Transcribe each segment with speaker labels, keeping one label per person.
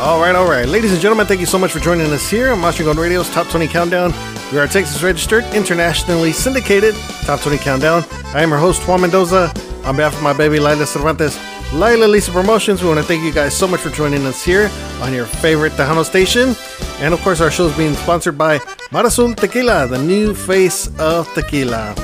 Speaker 1: All right, all right. Ladies and gentlemen, thank you so much for joining us here on Mas Chingon Radio's Top 20 Countdown. We are Texas registered, internationally syndicated Top 20 Countdown. I am your host, Juan Mendoza. On behalf of my baby, Lila Cervantes, Lila Lisa Promotions, we want to thank you guys so much for joining us here on your favorite Tejano station. And of course, our show is being sponsored by Mar Azul Tequila, the new face of tequila.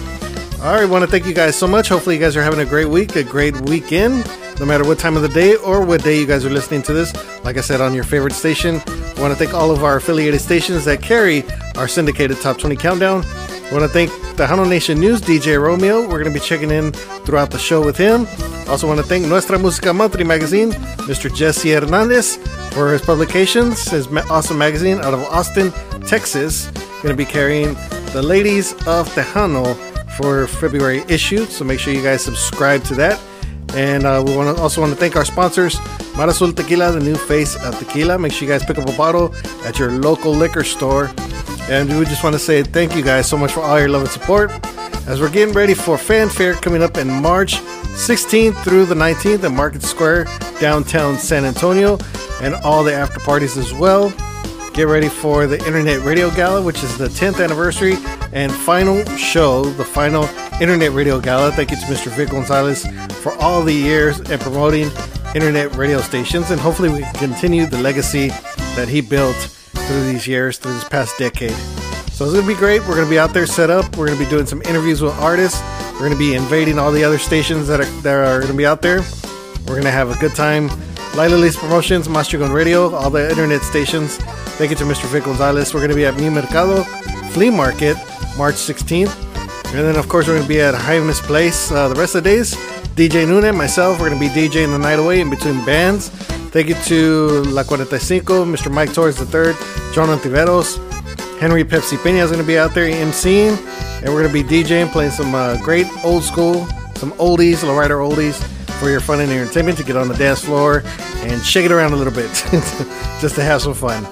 Speaker 1: All right, want to thank you guys so much. Hopefully, you guys are having a great week, a great weekend, no matter what time of the day or what day you guys are listening to this. Like I said, on your favorite station. I want to thank all of our affiliated stations that carry our syndicated Top 20 Countdown. I want to thank the Tejano Nation News, DJ Romeo. We're going to be checking in throughout the show with him. Also, want to thank Nuestra Música Monthly magazine, Mr. Jesse Hernandez, for his publications, his awesome magazine out of Austin, Texas. Going to be carrying the Ladies of Tejano for February issue. So make sure you guys subscribe to that. And uh, we want to also want to thank our sponsors, Mar Azul Tequila, the new face of tequila. Make sure you guys pick up a bottle at your local liquor store. And we just want to say thank you guys so much for all your love and support. As we're getting ready for Fanfare coming up in March 16th through the 19th at Market Square, downtown San Antonio, and all the after parties as well. Get ready for the Internet Radio Gala, which is the 10th anniversary and final show, the final Internet Radio Gala. Thank you to Mr. Vic Gonzalez for all the years and promoting internet radio stations, and hopefully we can continue the legacy that he built through these years, through this past decade. So it's gonna be great. We're gonna be out there set up. We're gonna be doing some interviews with artists. We're gonna be invading all the other stations that are that are gonna be out there. We're gonna have a good time. Lila Lisa Promotions, Mas Chingon Radio, all the internet stations. Thank you to Mr. Vic Gonzalez. We're gonna be at Mi Mercado Flea Market March 16th. And then, of course, we're going to be at Hymus Place uh, the rest of the days. DJ Nune, myself, we're going to be DJing the night away in between bands. Thank you to La 45, Mr. Mike Torres III, John Antiveros, Henry Pepsi Pena is going to be out there emceeing. And we're going to be DJing, playing some uh, great old school, some oldies, lowrider oldies for your fun and entertainment to get on the dance floor and shake it around a little bit just to have some fun.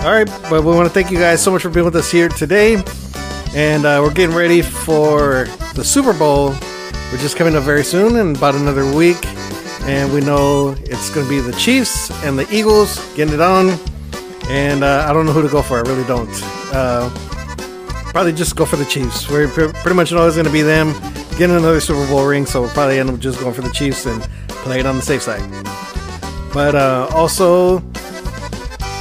Speaker 1: All right, but we want to thank you guys so much for being with us here today. And uh, we're getting ready for the Super Bowl, which is coming up very soon in about another week. And we know it's going to be the Chiefs and the Eagles getting it on. And uh, I don't know who to go for. I really don't. Uh, probably just go for the Chiefs. We're pretty much it's going to be them getting another Super Bowl ring. So we'll probably end up just going for the Chiefs and playing on the safe side. But uh, also,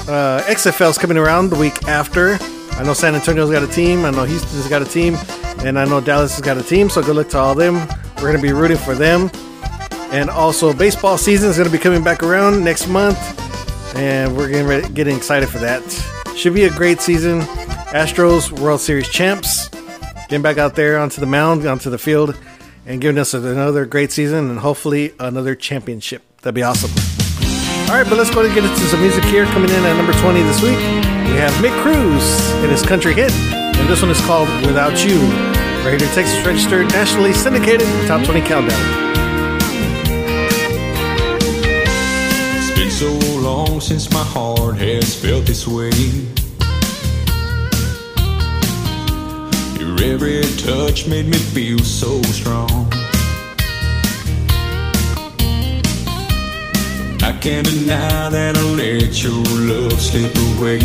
Speaker 1: uh, XFL is coming around the week after. I know San Antonio's got a team. I know Houston's got a team. And I know Dallas has got a team. So good luck to all them. We're going to be rooting for them. And also, baseball season is going to be coming back around next month. And we're getting, ready, getting excited for that. Should be a great season. Astros, World Series champs. Getting back out there onto the mound, onto the field, and giving us another great season and hopefully another championship. That'd be awesome. All right, but let's go and get into some music here. Coming in at number 20 this week, we have Mick Cruz and his country hit, and this one is called Without You. Right here, Texas registered, nationally syndicated, top 20 countdown.
Speaker 2: It's been so long since my heart has felt this way. Every touch made me feel so strong. I can't deny that I let your love slip away.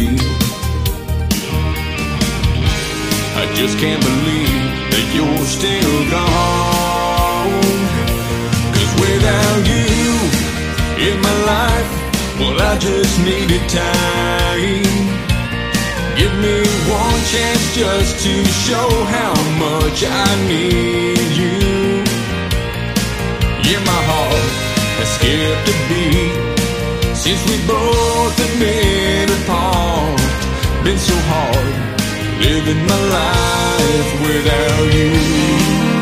Speaker 2: I just can't believe that you're still gone. Cause without you in my life, well, I just needed time. Give me one chance just to show how much I need you. Yeah, my heart has skipped a beat since we both have been apart. Been so hard living my life without you.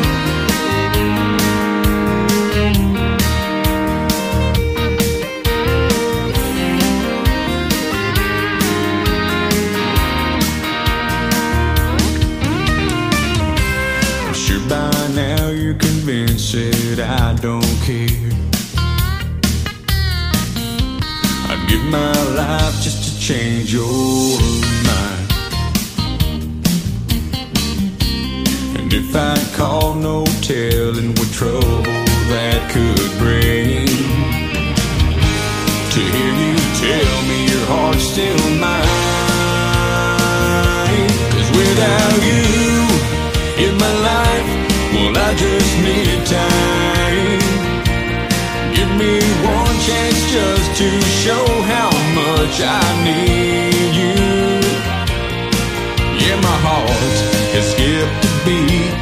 Speaker 2: change your mind. And if I call, no telling what trouble that could bring. To hear you tell me your heart's still mine. Cause without you in my life, well, I just need time. Give me one chance just to show how much I need you. Yeah, my heart has skipped a beat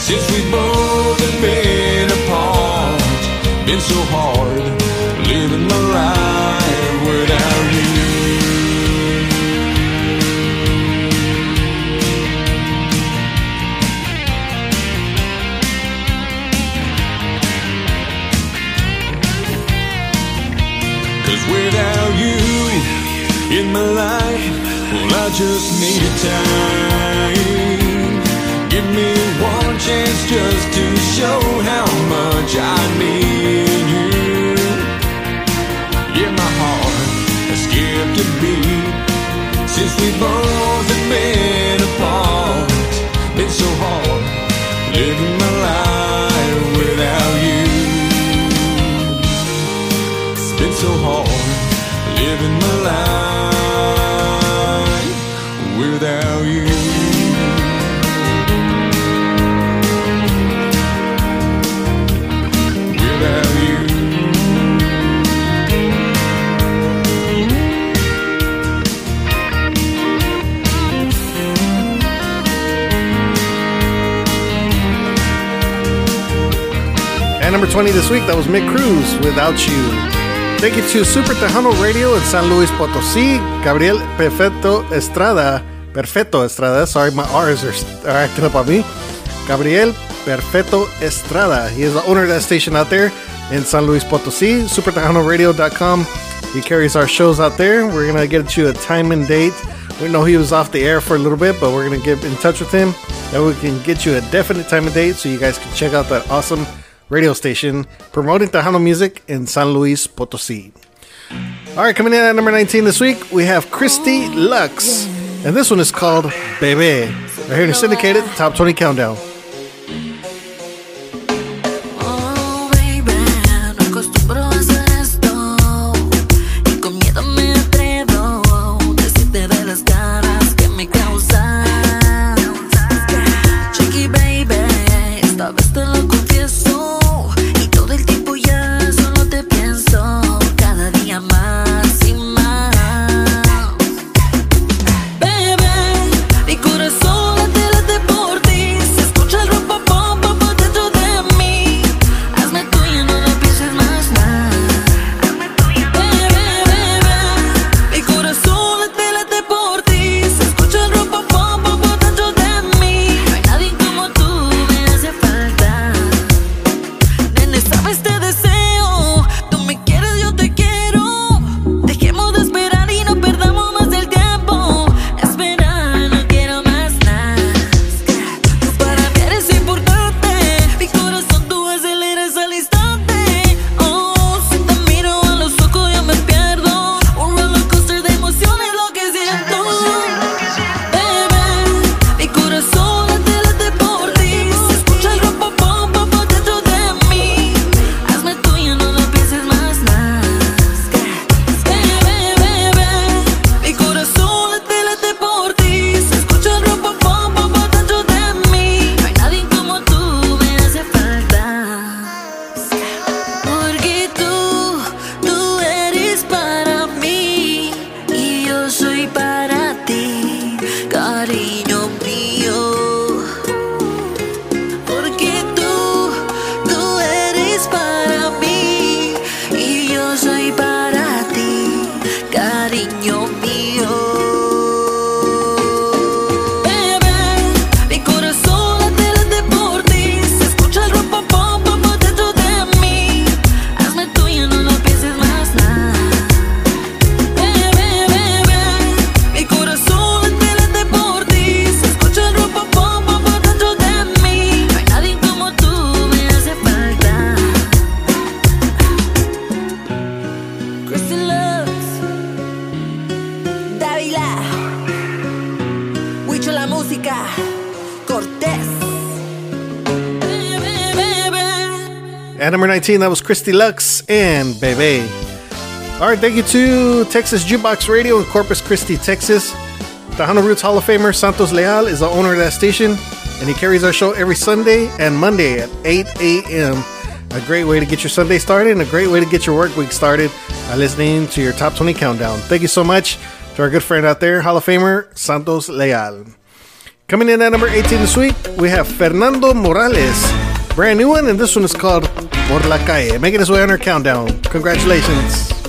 Speaker 2: since we both have been apart. Been so hard. Show how much I
Speaker 3: 20 this week, that was Mick Cruz, Without You. Thank you to Super Tejano Radio in San Luis Potosí, Gabriel Perfecto Estrada, Perfecto Estrada, sorry, my R's are, acting up on me. Gabriel Perfecto Estrada, he is the owner of that station out there in San Luis Potosí, supertejanoradio.com. He carries our shows out there. We're going to get you a time and date. We know he was off the air for a little bit, but we're going to get in touch with him. And we can get you a definite time and date so you guys can check out that awesome radio station promoting Tejano music in San Luis Potosi. All right, coming in at number 19 this week, we have Christy Lux. And this one is called Bebe. Right here in the syndicated top 20 countdown. 2019. That was Christy Lux and Bebe.
Speaker 4: All right, thank you to Texas Jukebox Radio in Corpus Christi, Texas. Tejano Roots Hall of Famer Santos Leal is the owner of that station, and he carries our show every Sunday and Monday at 8 a.m. A great way to get your Sunday started and a great way to get your work week started by listening to your top 20 countdown. Thank you so much to our good friend out there, Hall of Famer Santos Leal. Coming in at number 18 this week, we have Fernando Morales. Brand new one, and this one is called Por la Calle, making his way on our countdown. Congratulations.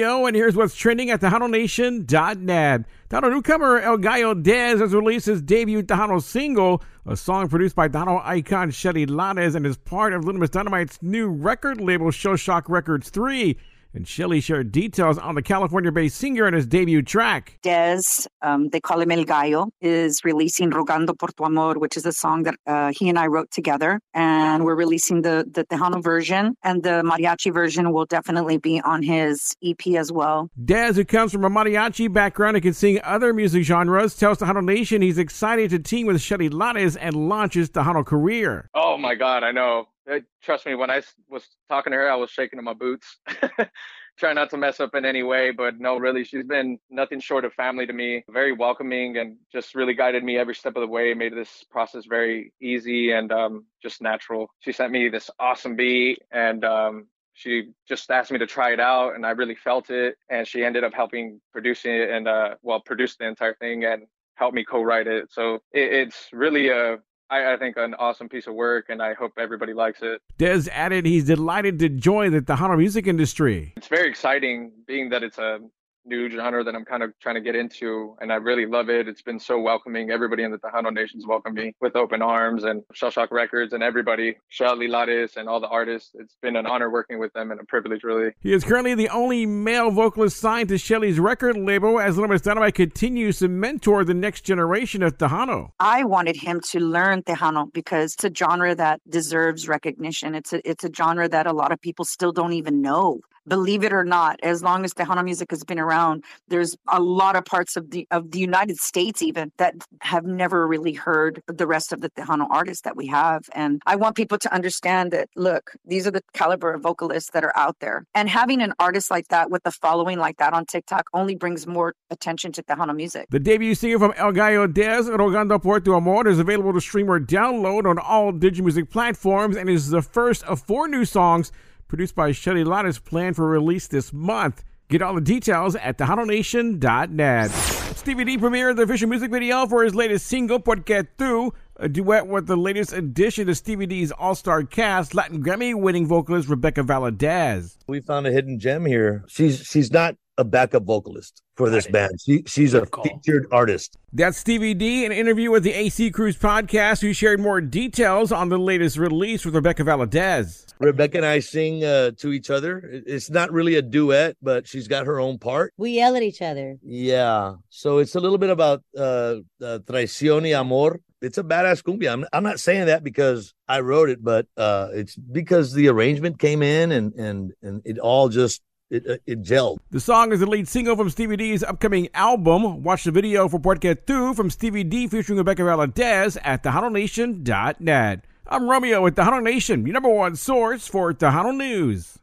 Speaker 5: Hola, and here's what's trending at TejanoNation.net. Tejano newcomer El Gallo Dez has released his debut Tejano single, a song produced by Tejano icon Shelly Lares and is part of Little Miss Dynamite's new record label, Shell Shock Records 3. And Shelly shared details on the California based singer and his debut track.
Speaker 6: Dez, um, they call him El Gallo, is releasing Rogando por tu Amor, which is a song that uh, he and I wrote together. And we're releasing the, the Tejano version, and the mariachi version will definitely be on his EP as well.
Speaker 5: Dez, who comes from a mariachi background and can sing other music genres, tells Tejano Nation he's excited to team with Shelly Lares and launch his Tejano career.
Speaker 7: Oh my God, I know. Uh, Trust me, when I was talking to her, I was shaking in my boots, trying not to mess up in any way. But no, really, she's been nothing short of family to me. Very welcoming and just really guided me every step of the way. Made this process very easy and um, just natural. She sent me this awesome beat and. Um, she just asked me to try it out and I really felt it and she ended up helping producing it and uh well produce the entire thing and help me co-write it. So it, it's really a I, I think an awesome piece of work, and I hope everybody likes it.
Speaker 5: Dez added he's delighted to join the Tejano music industry.
Speaker 7: It's very exciting, being that it's a new genre that I'm kind of trying to get into, and I really love it. It's been so welcoming. Everybody in the Tejano Nation's welcomed me with open arms, and Shell Shock Records and everybody, Shelly Lares and all the artists. It's been an honor working with them and a privilege, really.
Speaker 5: He is currently the only male vocalist signed to Shelly's record label as López Dynamite continues to mentor the next generation of Tejano.
Speaker 6: I wanted him to learn Tejano because it's a genre that deserves recognition. It's a it's a genre that a lot of people still don't even know. Believe it or not, as long as Tejano music has been around, there's a lot of parts of the of the United States even that have never really heard the rest of the Tejano artists that we have. And I want people to understand that look, these are the caliber of vocalists that are out there. And having an artist like that with a following like that on TikTok only brings more attention to Tejano music.
Speaker 5: The debut single from El Gallo Dez, Rogando por tu Amor, is available to stream or download on all Digimusic platforms and is the first of four new songs produced by Shelly Lares planned for release this month. Get all the details at TejanoNation.net. Stevie D premiered the official music video for his latest single, Porque Tu, a duet with the latest addition to Stevie D's all-star cast, Latin Grammy-winning vocalist Rebecca Valadez.
Speaker 8: We found a hidden gem here. She's she's not a backup vocalist for this band. She she's a featured artist.
Speaker 5: That's Stevie D, an interview with the AC Cruise podcast, who shared more details on the latest release with Rebecca Valadez.
Speaker 8: Rebecca and I sing uh, to each other. It's not really a duet, but she's got her own part.
Speaker 9: We yell at each other.
Speaker 8: Yeah. So it's a little bit about uh, uh traición y amor. It's a badass cumbia. I'm, I'm not saying that because I wrote it, but uh, it's because the arrangement came in and and and it all just it uh, it gelled.
Speaker 5: The song is the lead single from Stevie D's upcoming album. Watch the video for Porque Tu from Stevie D featuring Rebecca Valadez at TejanoNation.net. I'm Romeo with Tejano Nation, your number one source for Tejano News.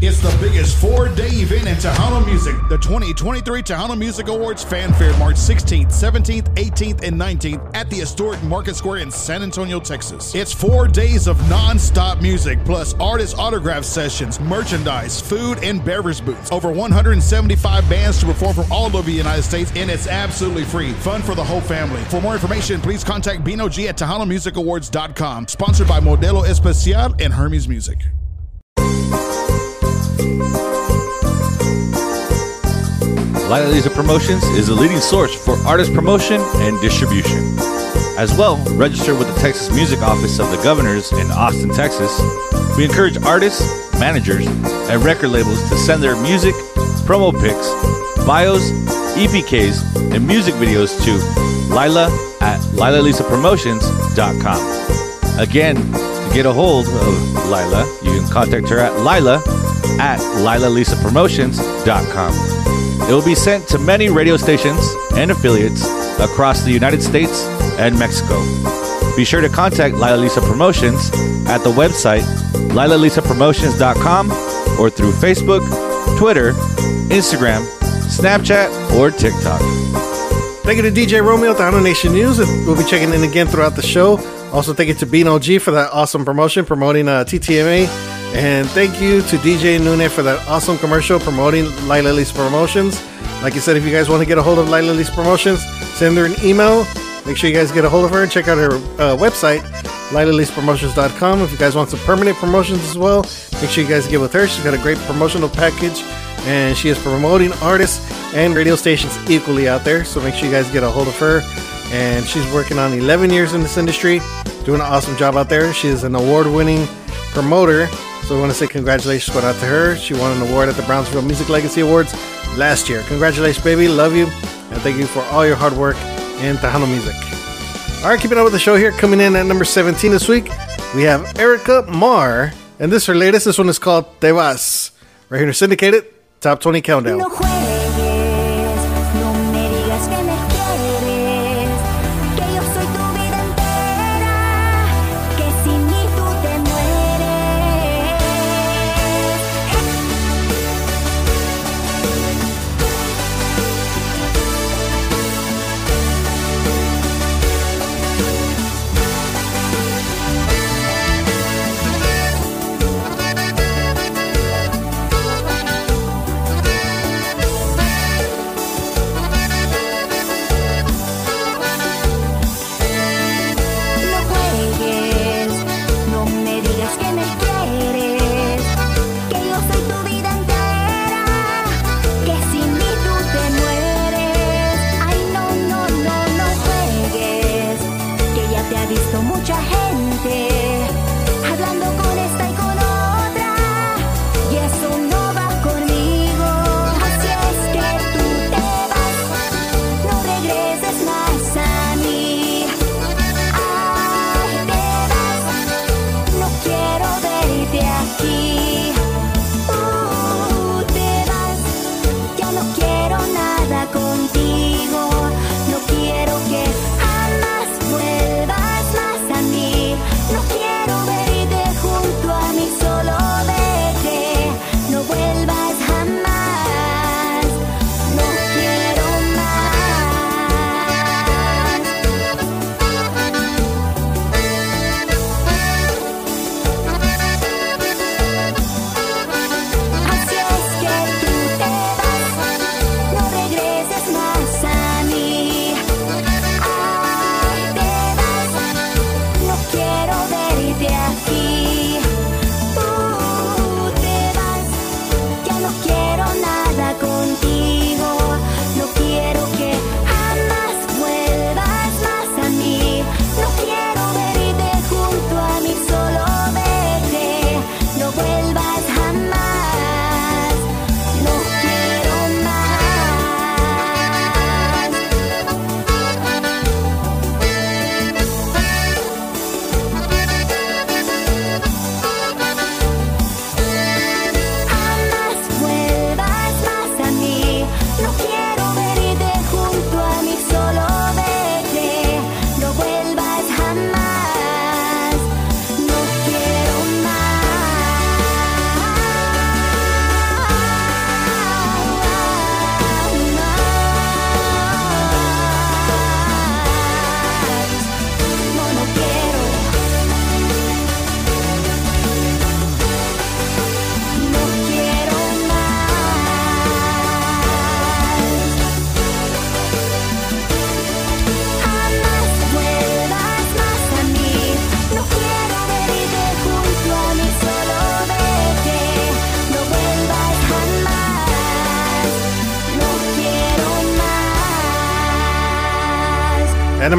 Speaker 10: It's the biggest four day event in Tejano music. The 2023 Tejano Music Awards Fanfare, March 16th, 17th, 18th, and 19th at the historic Market Square in San Antonio, Texas. It's four days of non stop music, plus artist autograph sessions, merchandise, food, and beverage booths. Over 175 bands to perform from all over the United States, and it's absolutely free. Fun for the whole family. For more information, please contact Bino G at TejanoMusicAwards.com. Sponsored by Modelo Especial and Hermes Music.
Speaker 11: Lila Lisa Promotions is a leading source for artist promotion and distribution. As well, register with the Texas Music Office of the Governors in Austin, Texas. We encourage artists, managers, and record labels to send their music, promo pics, bios, EPKs, and music videos to Lila at LilaLisaPromotions.com. Again, get a hold of Lila, you can contact her at Lila at LilaLisaPromotions.com. It will be sent to many radio stations and affiliates across the United States and Mexico. Be sure to contact Lila Lisa Promotions at the website lilalisapromotions.com or through Facebook, Twitter, Instagram, Snapchat, or TikTok.
Speaker 1: Thank you to DJ Romeo at the Nation News. We'll be checking in again throughout the show. Also, thank you to Bino G for that awesome promotion promoting uh, TTMA. And thank you to DJ Nune for that awesome commercial promoting Lila Lisa Promotions. Like I said, if you guys want to get a hold of Lila Lisa Promotions, send her an email. Make sure you guys get a hold of her and check out her uh, website, LilaLisaPromotions.com. If you guys want some permanent promotions as well, make sure you guys get with her. She's got a great promotional package and she is promoting artists and radio stations equally out there. So make sure you guys get a hold of her. And she's working on 11 years in this industry, doing an awesome job out there. She is an award winning promoter. So we want to say congratulations going out to her. She won an award at the Brownsville Music Legacy Awards last year. Congratulations, baby. Love you. And thank you for all your hard work in Tejano music. All right, keeping up with the show here. Coming in at number 17 this week, we have Erica Marr. And this is her latest. This one is called Te Vas. Right here Syndicated Top 20 Countdown.
Speaker 12: No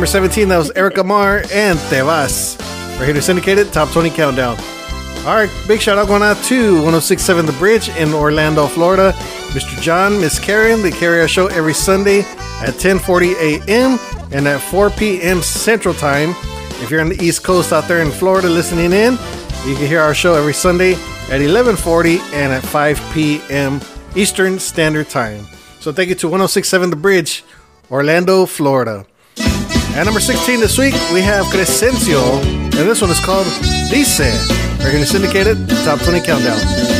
Speaker 1: number 17, that was Erica Mar and Te Vas. We're here to syndicate it, top 20 countdown. All right, big shout out going out to 1067 The Bridge in Orlando, Florida. Mr. John, Miss Karen, they carry our show every Sunday at 10:40 a.m. and at 4 p.m. Central Time. If you're on the East Coast out there in Florida listening in, you can hear our show every Sunday at 11:40 and at 5 p.m. Eastern Standard Time. So thank you to 1067 The Bridge, Orlando, Florida. At number 16 this week, we have Crescencio, and this one is called Dice. We're going to syndicate it, top 20 countdown.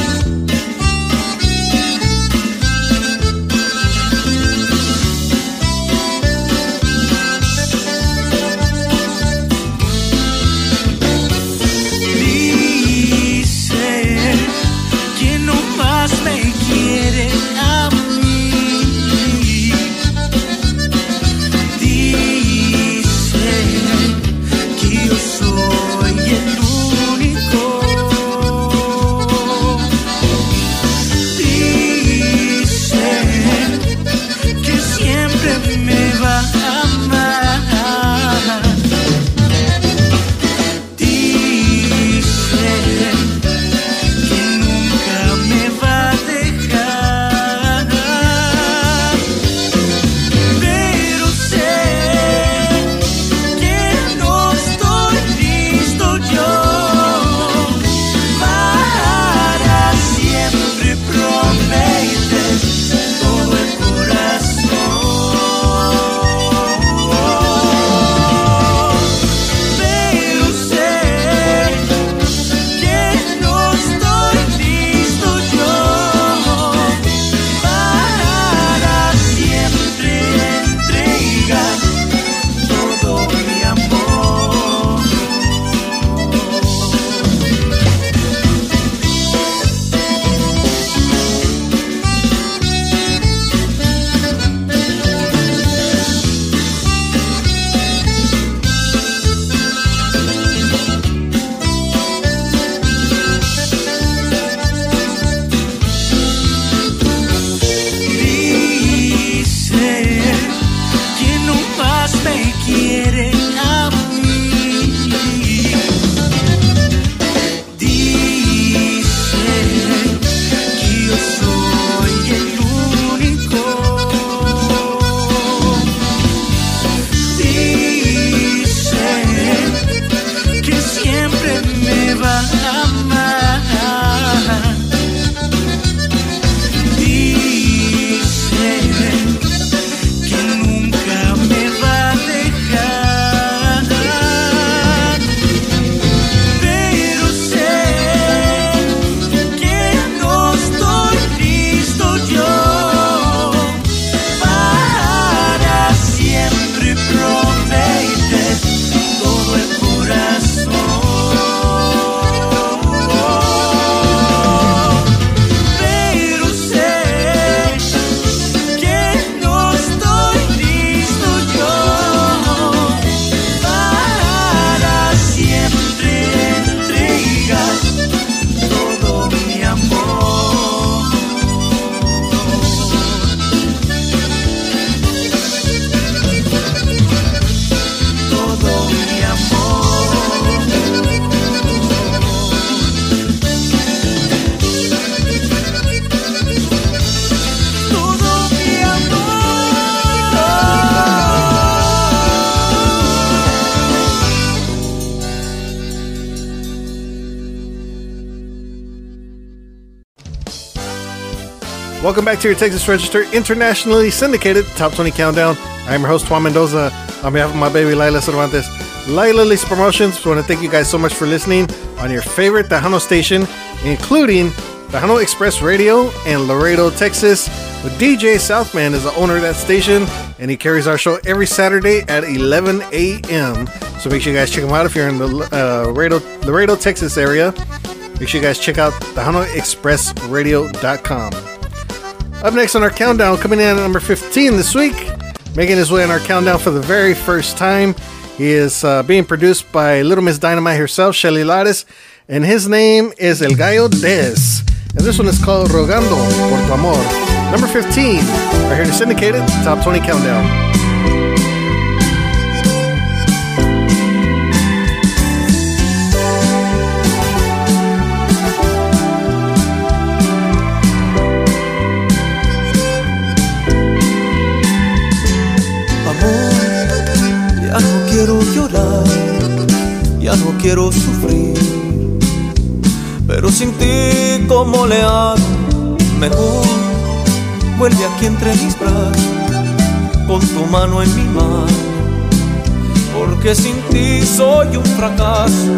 Speaker 1: Welcome back to your Texas Register internationally syndicated Top 20 Countdown. I'm your host, Juan Mendoza. On behalf of my baby, Laila Cervantes, Laila Lisa Promotions, we want to thank you guys so much for listening on your favorite Tejano station, including Tejano Express Radio in Laredo, Texas. With DJ Southman is the owner of that station, and he carries our show every Saturday at 11 a.m. So make sure you guys check him out if you're in the uh, Laredo, Laredo, Texas area. Make sure you guys check out TejanoExpressRadio.com. Up next on our countdown, coming in at number 15 this week, making his way on our countdown for the very first time. He is uh, being produced by Little Miss Dynamite herself, Shelly Lares, and his name is El Gallo Dez. And this one is called Rogando por tu amor. Number 15, right here to syndicate it, Top 20 Countdown.
Speaker 9: Quiero llorar, ya no quiero sufrir. Pero sin ti, ¿cómo le hago? Mejor vuelve aquí entre mis brazos, con tu mano en mi mano. Porque sin ti soy un fracaso.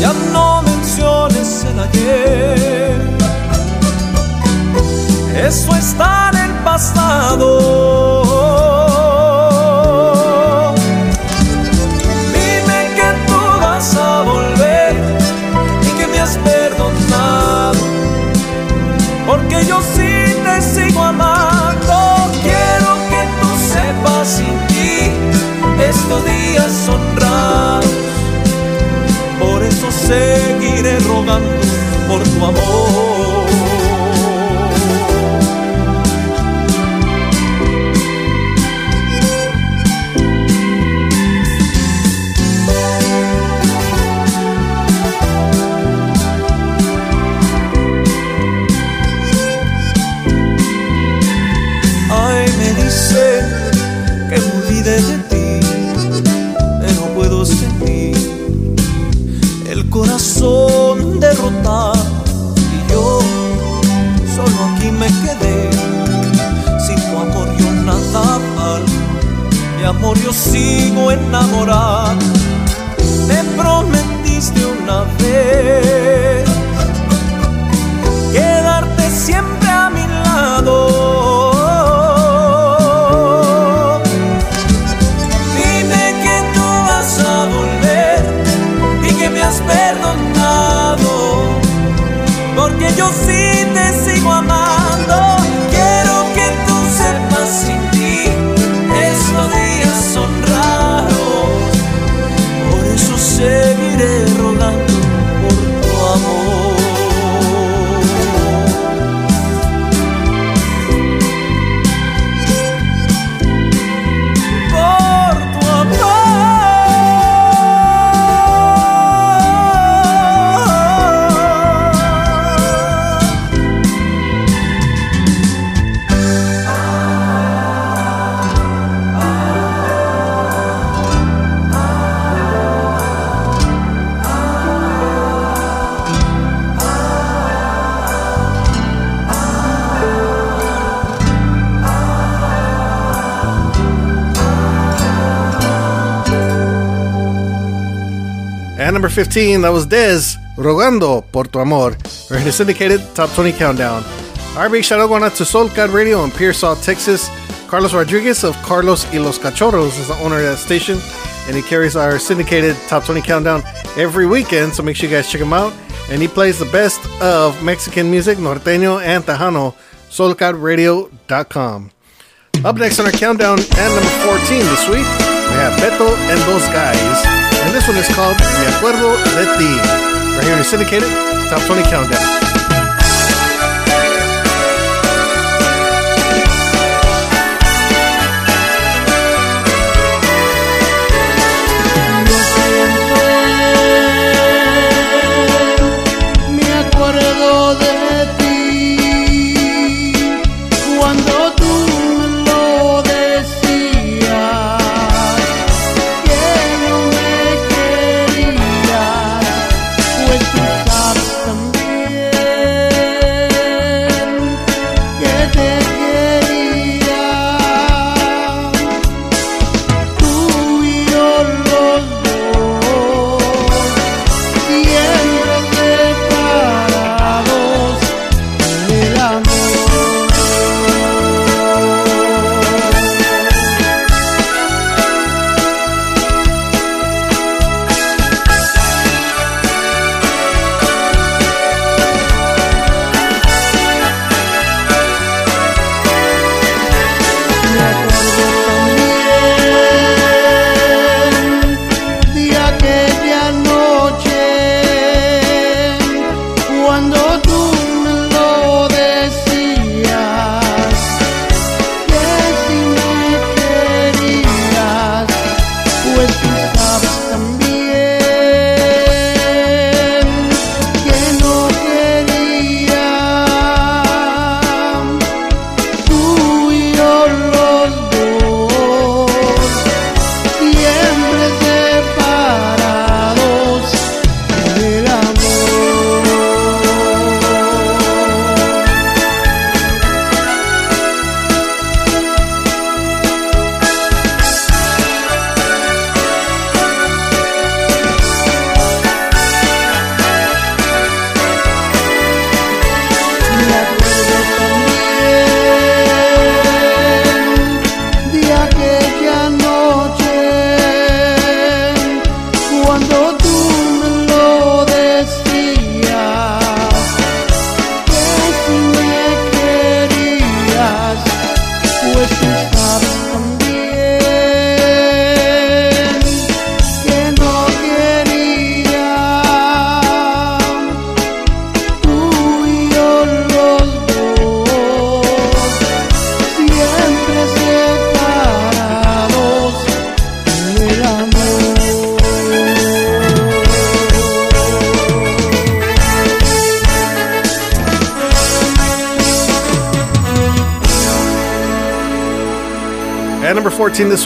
Speaker 9: Ya no menciones el ayer. Eso está en el pasado. Yo sí te sigo amando. Quiero que tú sepas sin ti estos días son raros. Por eso seguiré rogando por tu amor. Amor yo sigo enamorado. Me prometiste una vez
Speaker 1: 15, that was Dez, Rogando por tu amor. We're to syndicated Top 20 Countdown. Our big shout out going out to God Radio in Pearsall, Texas. Carlos Rodriguez of Carlos y los Cachorros is the owner of that station, and he carries our syndicated Top 20 Countdown every weekend, so make sure you guys check him out. And he plays the best of Mexican music, norteño, and tejano, soulcadradio.com. Up next on our countdown, at number 14 this week, we have Beto and Those Guys. This one is called Me Acuerdo de Ti. Right here in syndicated Top 20 Countdown.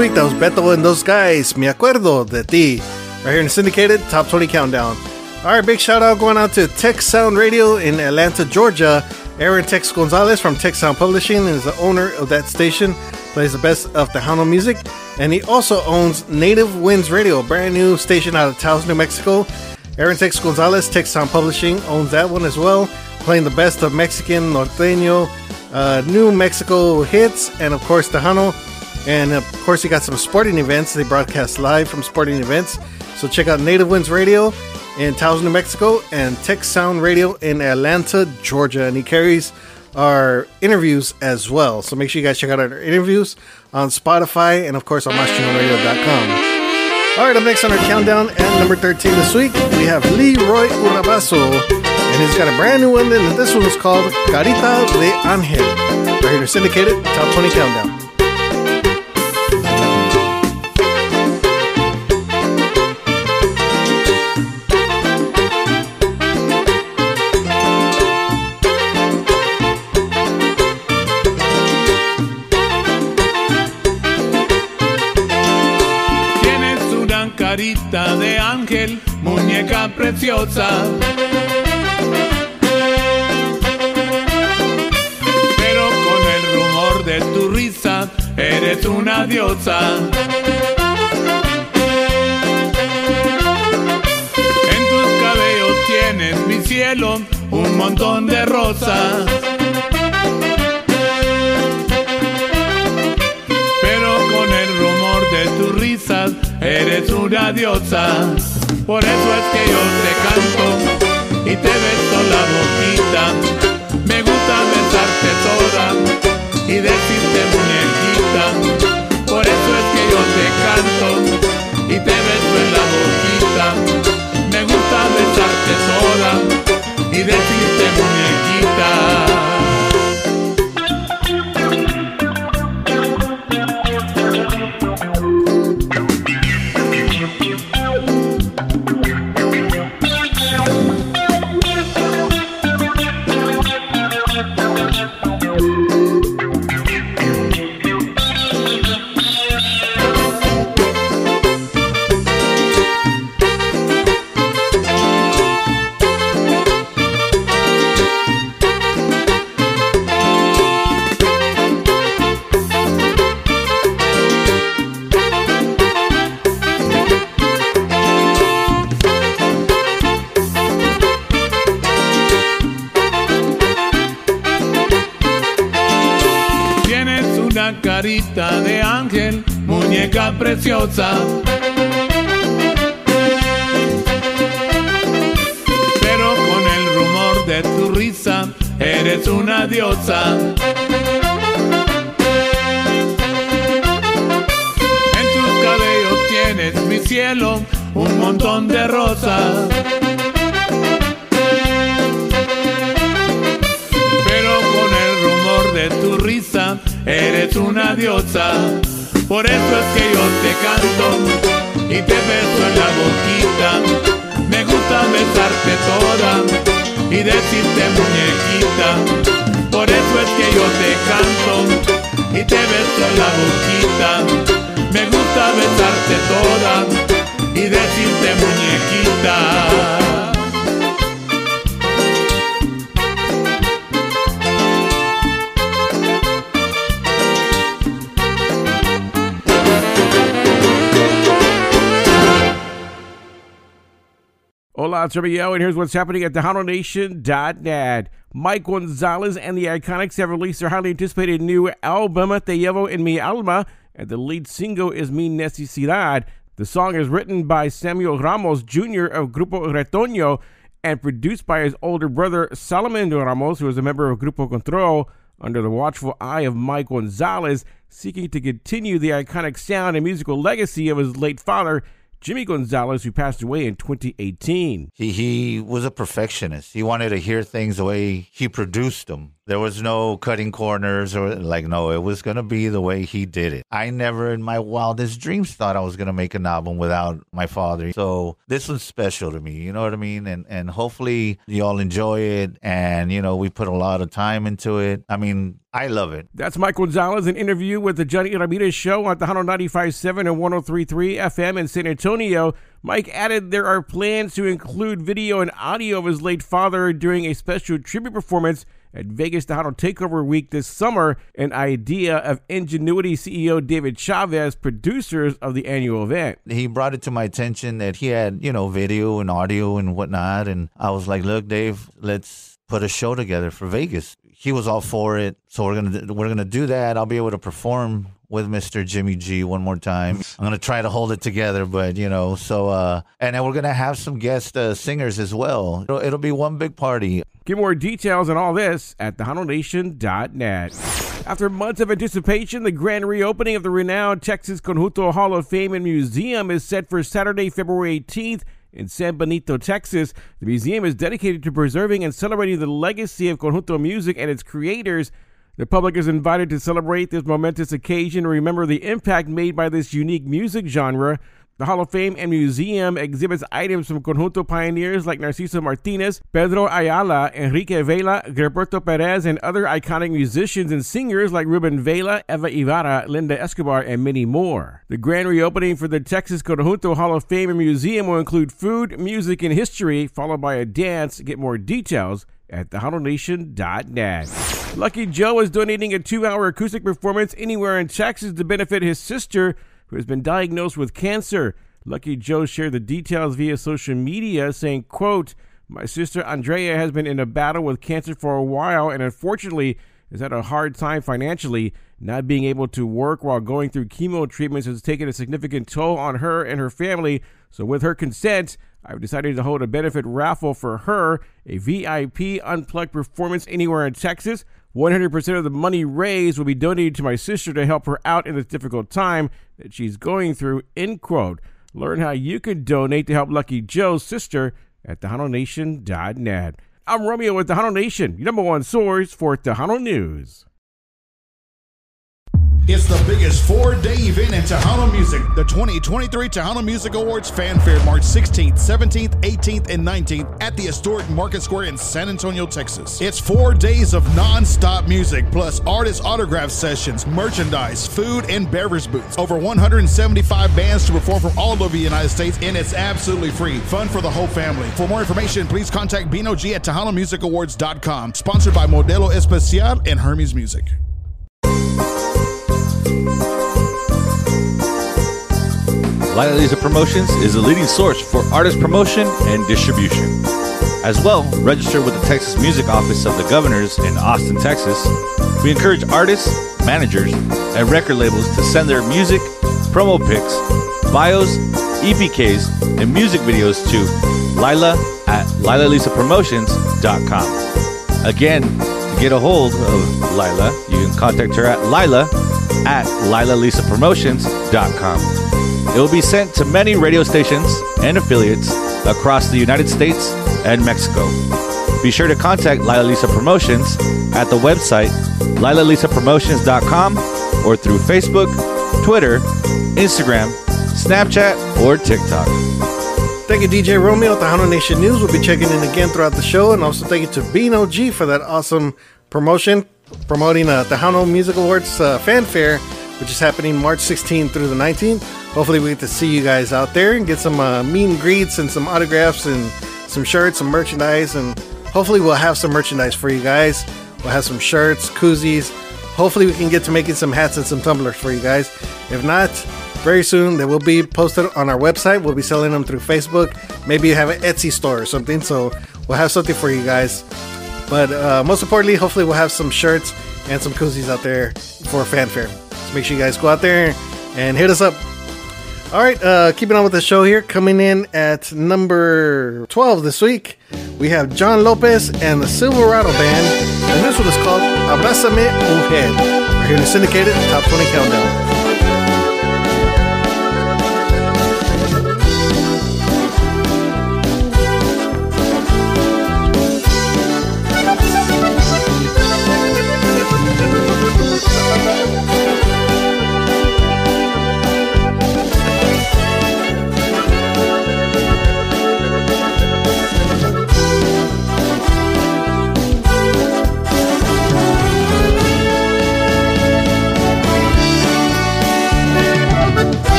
Speaker 1: Week, that was Beto and those guys, Me Acuerdo de Ti. Right here in the syndicated Top 20 Countdown. All right, big shout out going out to Tech Sound Radio in Atlanta, Georgia. Aaron Tex Gonzalez from Tech Sound Publishing is the owner of that station, plays the best of Tejano music, and he also owns Native Winds Radio, a brand new station out of Taos, New Mexico. Aaron Tex Gonzalez, Tech Sound Publishing, owns that one as well, playing the best of Mexican, Norteño, uh, New Mexico hits, and of course Tejano. And of course, you got some sporting events. They broadcast live from sporting events. So check out Native Winds Radio in Taos, New Mexico, and Tech Sound Radio in Atlanta, Georgia. And he carries our interviews as well. So make sure you guys check out our interviews on Spotify and, of course, on MasChingonRadio.com. All right, up next on our countdown at number 13 this week, we have Leroy Urabaso. And he's got a brand new one, and this one is called Carita de Angel. Right here Syndicated Top 20 Countdown.
Speaker 13: De ángel, muñeca preciosa. Pero con el rumor de tu risa, eres una diosa. En tus cabellos tienes mi cielo, un montón de rosas. Pero con el rumor de tus risas eres una diosa. Por eso es que yo te canto y te beso la boquita. Me gusta besarte toda y decirte muñequita. Por eso es que yo te canto y te beso en la boquita. Me gusta besarte toda y decirte y decirte muñequita. Por eso es que yo te canto y te beso en la boquita. Me gusta besarte toda y decirte muñequita.
Speaker 5: And here's what's happening at TejanoNation.net. Mike Gonzalez and the Iconics have released their highly anticipated new album, Te Llevo en Mi Alma, and the lead single is Mi Necesidad. The song is written by Samuel Ramos Jr. of Grupo Retoño and produced by his older brother Salomon Ramos, who is a member of Grupo Control, under the watchful eye of Mike Gonzalez, seeking to continue the iconic sound and musical legacy of his late father, Jimmy Gonzalez, who passed away in 2018.
Speaker 14: He he was a perfectionist. He wanted to hear things the way he produced them. There was no cutting corners or like, no, it was going to be the way he did it. I never in my wildest dreams thought I was going to make an album without my father. So this was special to me. You know what I mean? And, and hopefully you all enjoy it. And, you know, we put a lot of time into it. I mean, I love it.
Speaker 5: That's Mike Gonzalez, an interview with the Johnny Ramirez Show on the 195.7 and 103.3 FM in San Antonio. Mike added there are plans to include video and audio of his late father during a special tribute performance at Vegas Tejano Takeover Week this summer, an idea of Ingenuity CEO David Chavez, producers of the annual event.
Speaker 14: he brought it to my attention that he had, you know, video and audio and whatnot. And I was like, look, Dave, let's put a show together for Vegas. He was all for it. So we're going to, we're going to do that. I'll be able to perform with Mr. Jimmy G one more time. I'm to try to hold it together, but you know, so, uh, and then we're to have some guest uh, singers as well. It'll, it'll be one big party.
Speaker 5: Get more details on all this at tejanonation.net. After months of anticipation, the grand reopening of the renowned Texas Conjunto Hall of Fame and Museum is set for Saturday, February 18th in San Benito, Texas. The museum is dedicated to preserving and celebrating the legacy of conjunto music and its creators. The public is invited to celebrate this momentous occasion and remember the impact made by this unique music genre. The Hall of Fame and Museum exhibits items from conjunto pioneers like Narciso Martinez, Pedro Ayala, Enrique Vela, Gilberto Perez, and other iconic musicians and singers like Ruben Vela, Eva Ibarra, Linda Escobar, and many more. The grand reopening for the Texas Conjunto Hall of Fame and Museum will include food, music, and history, followed by a dance. Get more details at tejanonation.net. Lucky Joe is donating a two hour acoustic performance anywhere in Texas to benefit his sister, who has been diagnosed with cancer. Lucky Joe shared the details via social media, saying, quote, My sister Andrea has been in a battle with cancer for a while and unfortunately has had a hard time financially. Not being able to work while going through chemo treatments has taken a significant toll on her and her family. So, with her consent, I've decided to hold a benefit raffle for her, a VIP unplugged performance anywhere in Texas. 100% of the money raised will be donated to my sister to help her out in this difficult time that she's going through. End quote. Learn how you can donate to help Lucky Joe's sister at TejanoNation.net. I'm Romeo with Tejano Nation, your number one source for Tejano News.
Speaker 10: It's the biggest four day event in Tejano music, the 2023 Tejano Music Awards Fanfare, March 16th, 17th, 18th, and 19th at the historic Market Square in San Antonio, Texas. It's four days of non stop music, plus artist autograph sessions, merchandise, food, and beverage booths. Over 175 bands to perform from all over the United States, and it's absolutely free. Fun for the whole family. For more information, please contact Bino G at TejanoMusicAwards.com. Sponsored by Modelo Especial and Hermes Music.
Speaker 11: Lila Lisa Promotions is a leading source for artist promotion and distribution. As well, register with the Texas Music Office of the Governors in Austin, Texas. We encourage artists, managers, and record labels to send their music, promo pics, bios, EPKs, and music videos to Lila at LilaLisaPromotions.com. Again, get a hold of Lila, you can contact her at Lila at LilaLisaPromotions.com. It will be sent to many radio stations and affiliates across the United States and Mexico. Be sure to contact Lila Lisa Promotions at the website lilalisapromotions.com or through Facebook, Twitter, Instagram, Snapchat, or TikTok.
Speaker 1: Thank you, DJ Romeo. Tejano Nation News. We'll be checking in again throughout the show. And also thank you to Bino G for that awesome promotion, promoting uh, Tejano Music Awards uh, Fanfare, which is happening March 16th through the 19th. Hopefully, we get to see you guys out there and get some uh, meet and greets and some autographs and some shirts, some merchandise. And hopefully, we'll have some merchandise for you guys. We'll have some shirts, koozies. Hopefully, we can get to making some hats and some tumblers for you guys. If not, very soon they will be posted on our website. We'll be selling them through Facebook. Maybe you have an Etsy store or something. So we'll have something for you guys. But uh, most importantly, hopefully we'll have some shirts and some koozies out there for fanfare. So make sure you guys go out there and hit us up. All right, uh, keeping on with the show here. Coming in at number 12 this week, we have John Lopez and the Silverado Band. And this one is called Abrázame Mujer. We're here to syndicate it, Top 20 Countdown.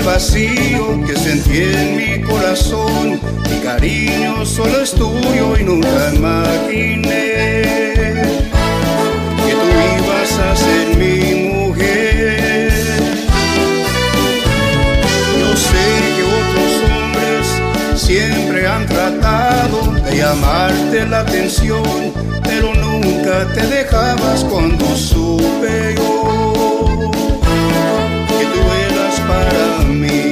Speaker 15: El vacío que sentí en mi corazón. Mi cariño solo es tuyo y nunca imaginé que tú ibas a ser mi mujer. Yo sé que otros hombres siempre han tratado de llamarte la atención, pero nunca te dejabas cuando supe yo que tú eras para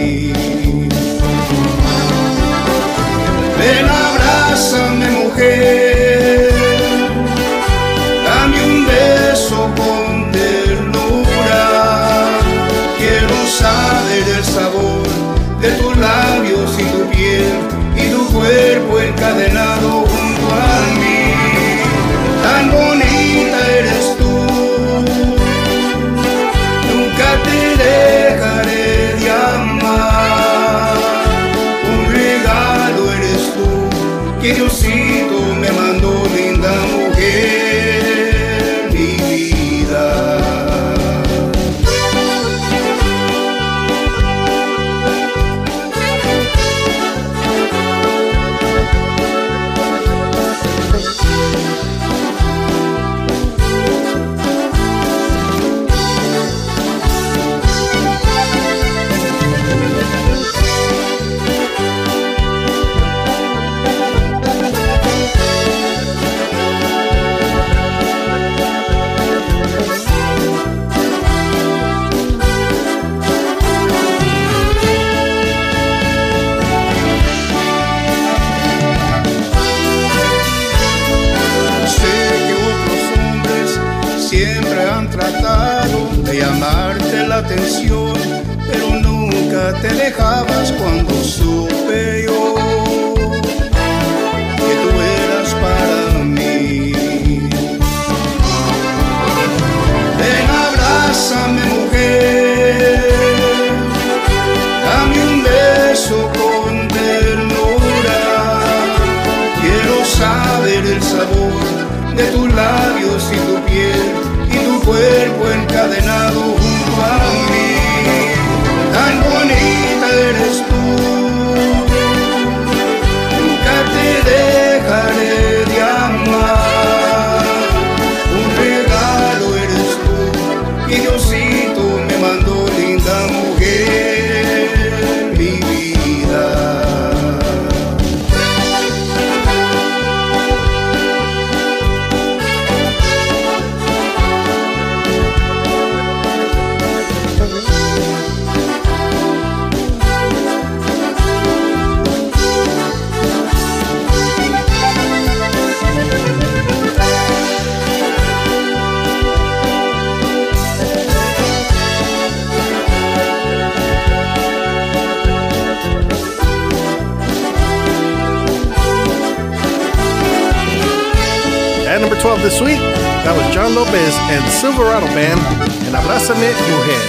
Speaker 1: At number 12 this week, that was John Lopez and Silverado Band and Abrázame Mujer.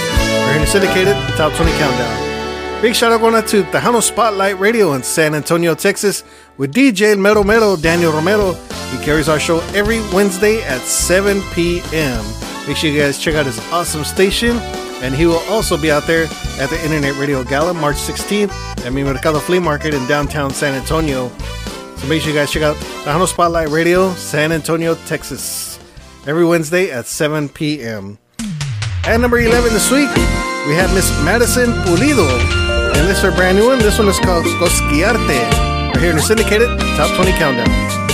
Speaker 1: We're in the syndicated Top 20 Countdown. Big shout out going out to Tejano Spotlight Radio in San Antonio, Texas, with DJ Mero Mero Daniel Romero. He carries our show every Wednesday at 7 p.m. Make sure you guys check out his awesome station. And he will also be out there at the Internet Radio Gala March 16th at Mi Mercado Flea Market in downtown San Antonio. So make sure you guys check out Tejano Spotlight Radio, San Antonio, Texas, every Wednesday at 7 p.m. At number 11 this week, we have Miss Madison Pulido. And this is her brand new one. This one is called Cosquiarte. We're here in the syndicated Top 20 Countdown.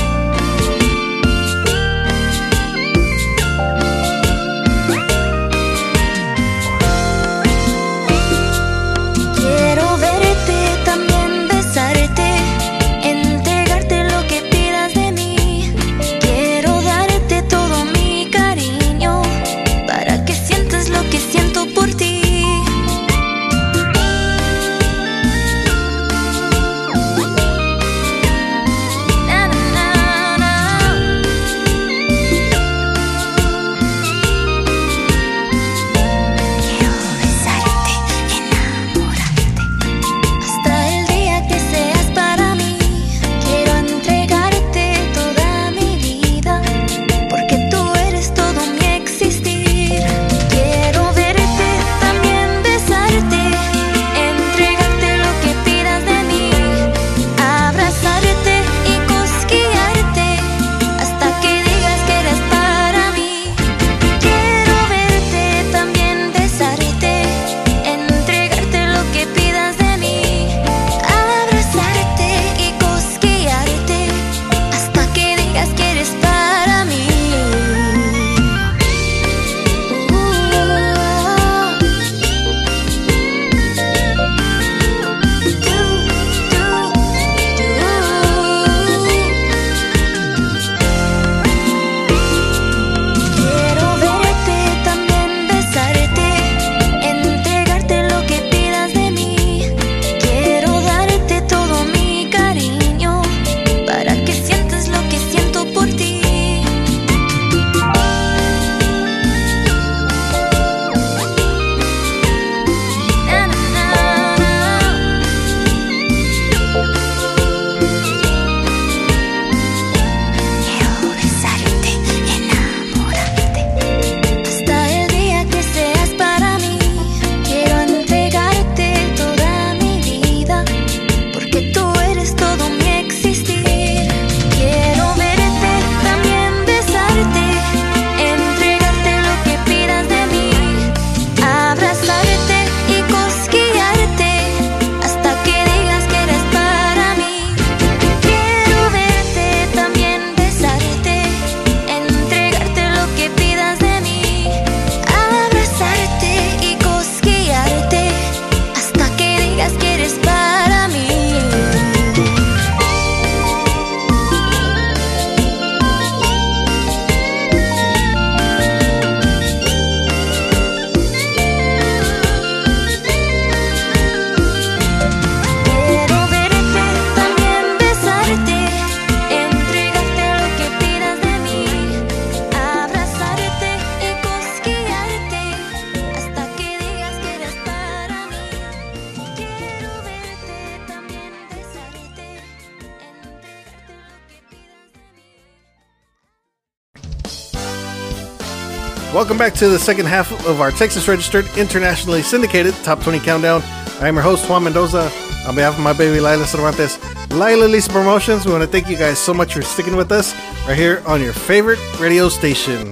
Speaker 1: Welcome back to the second half of our Texas registered internationally syndicated Top 20 Countdown. I am your host, Juan Mendoza. On behalf of my baby Lila Cervantes, Lila Lisa Promotions, we want to thank you guys so much for sticking with us right here on your favorite radio station.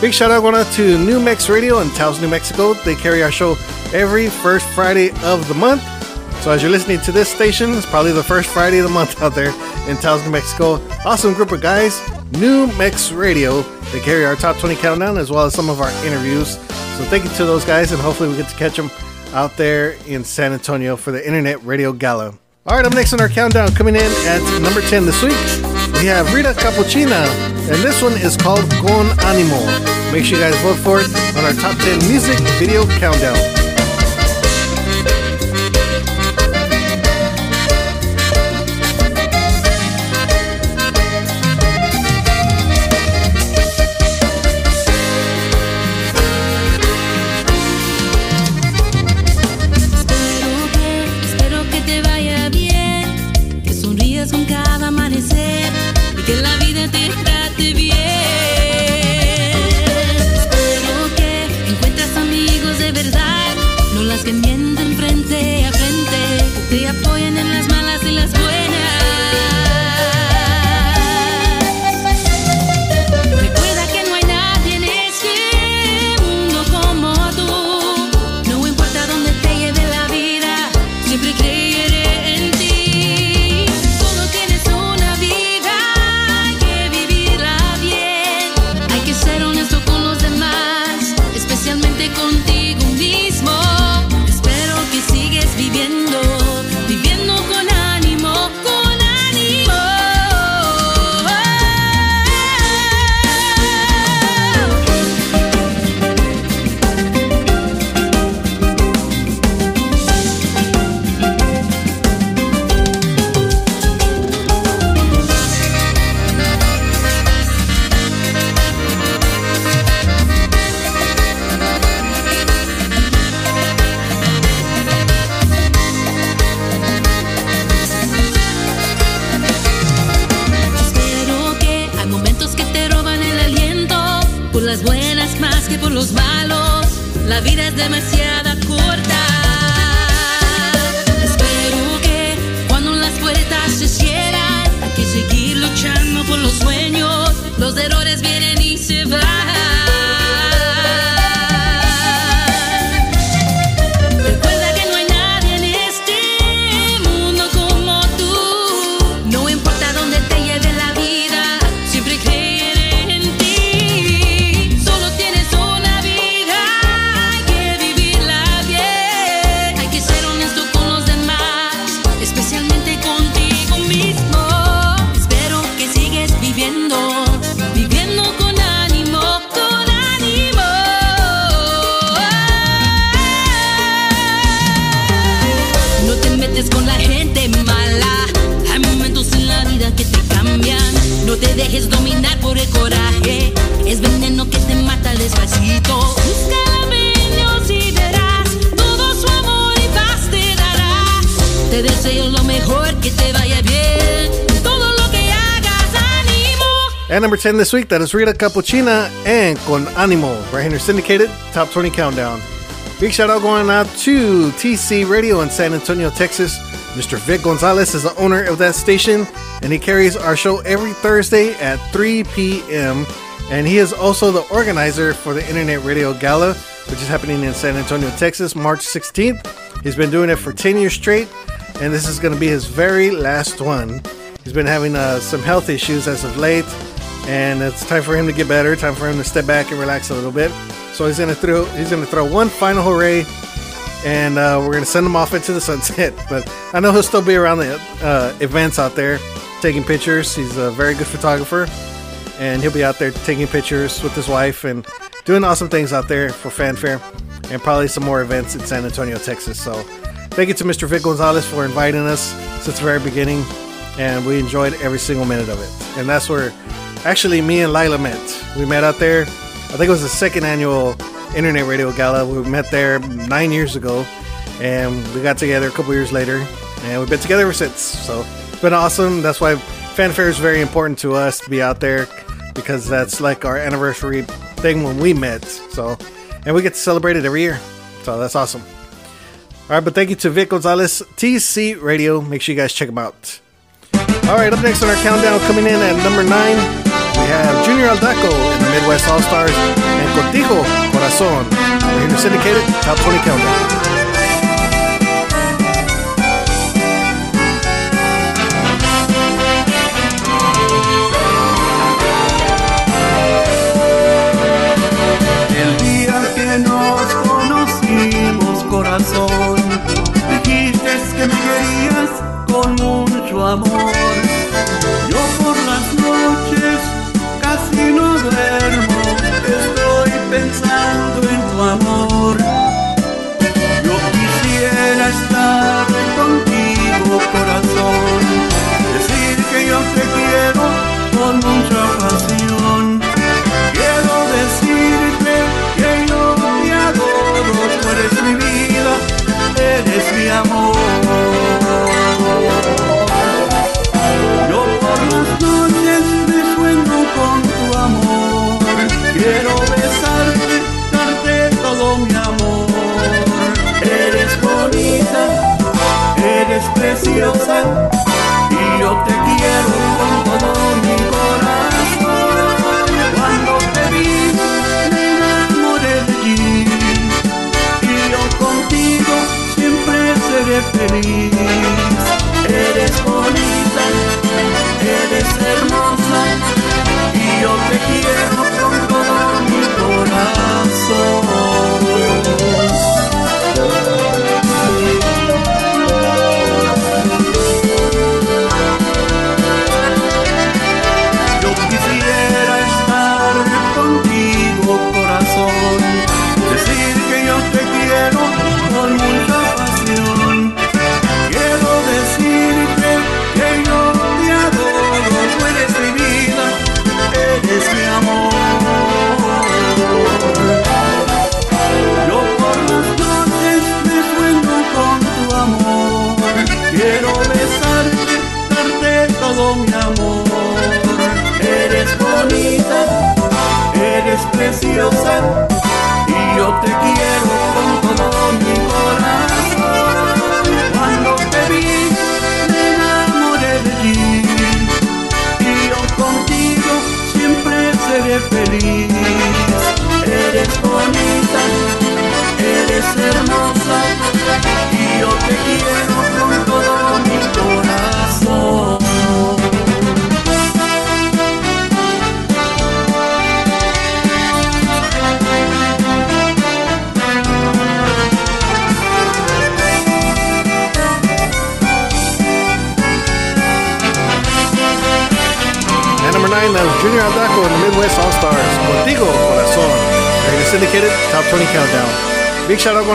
Speaker 1: Big shout out going out to New Mex Radio in Taos, New Mexico. They carry our show every first Friday of the month. So as you're listening to this station, it's probably the first Friday of the month out there in Taos, New Mexico. Awesome group of guys, New Mex Radio. They carry our top 20 countdown as well as some of our interviews. So thank you to those guys, and hopefully we get to catch them out there in San Antonio for the Internet Radio Gala. All right, up next on our countdown, coming in at number 10 this week, we have Rita Capuchina, and this one is called Con Animo. Make sure you guys vote for it on our top 10 music video countdown. Number 10 this week, that is Rita Capuchina and Con Animo, right here syndicated Top 20 Countdown. Big shout out going out to TC Radio in San Antonio, Texas. Mr. Vic Gonzalez is the owner of that station, and he carries our show every Thursday at 3 p.m. And he is also the organizer for the Internet Radio Gala, which is happening in San Antonio, Texas, March 16th. He's been doing it for 10 years straight, and this is going to be his very last one. He's been having uh, some health issues as of late, and it's time for him to get better. Time for him to step back and relax a little bit. So he's gonna throw he's gonna throw one final hooray, and uh, we're gonna send him off into the sunset. But I know he'll still be around the uh, events out there, taking pictures. He's a very good photographer, and he'll be out there taking pictures with his wife and doing awesome things out there for fanfare, and probably some more events in San Antonio, Texas. So thank you to Mr. Vic Gonzalez for inviting us since the very beginning, and we enjoyed every single minute of it. And that's where actually me and Lila met. We met out there. I think it was the second annual Internet Radio Gala. We met there nine years ago, and we got together a couple years later, and we've been together ever since. So it's been awesome. That's why fanfare is very important to us to be out there because that's like our anniversary thing when we met. So, and we get to celebrate it every year. So that's awesome. All right, but thank you to Vic Gonzalez, TC Radio. Make sure you guys check them out. All right, up next on our countdown, coming in at number nine, we have Junior Aldaco in the Midwest All Stars and Contigo Corazon. We're here to syndicated Top 20 Countdown.
Speaker 15: Yo por las noches me sueño con tu amor, quiero besarte, darte todo mi amor. Eres bonita, eres preciosa,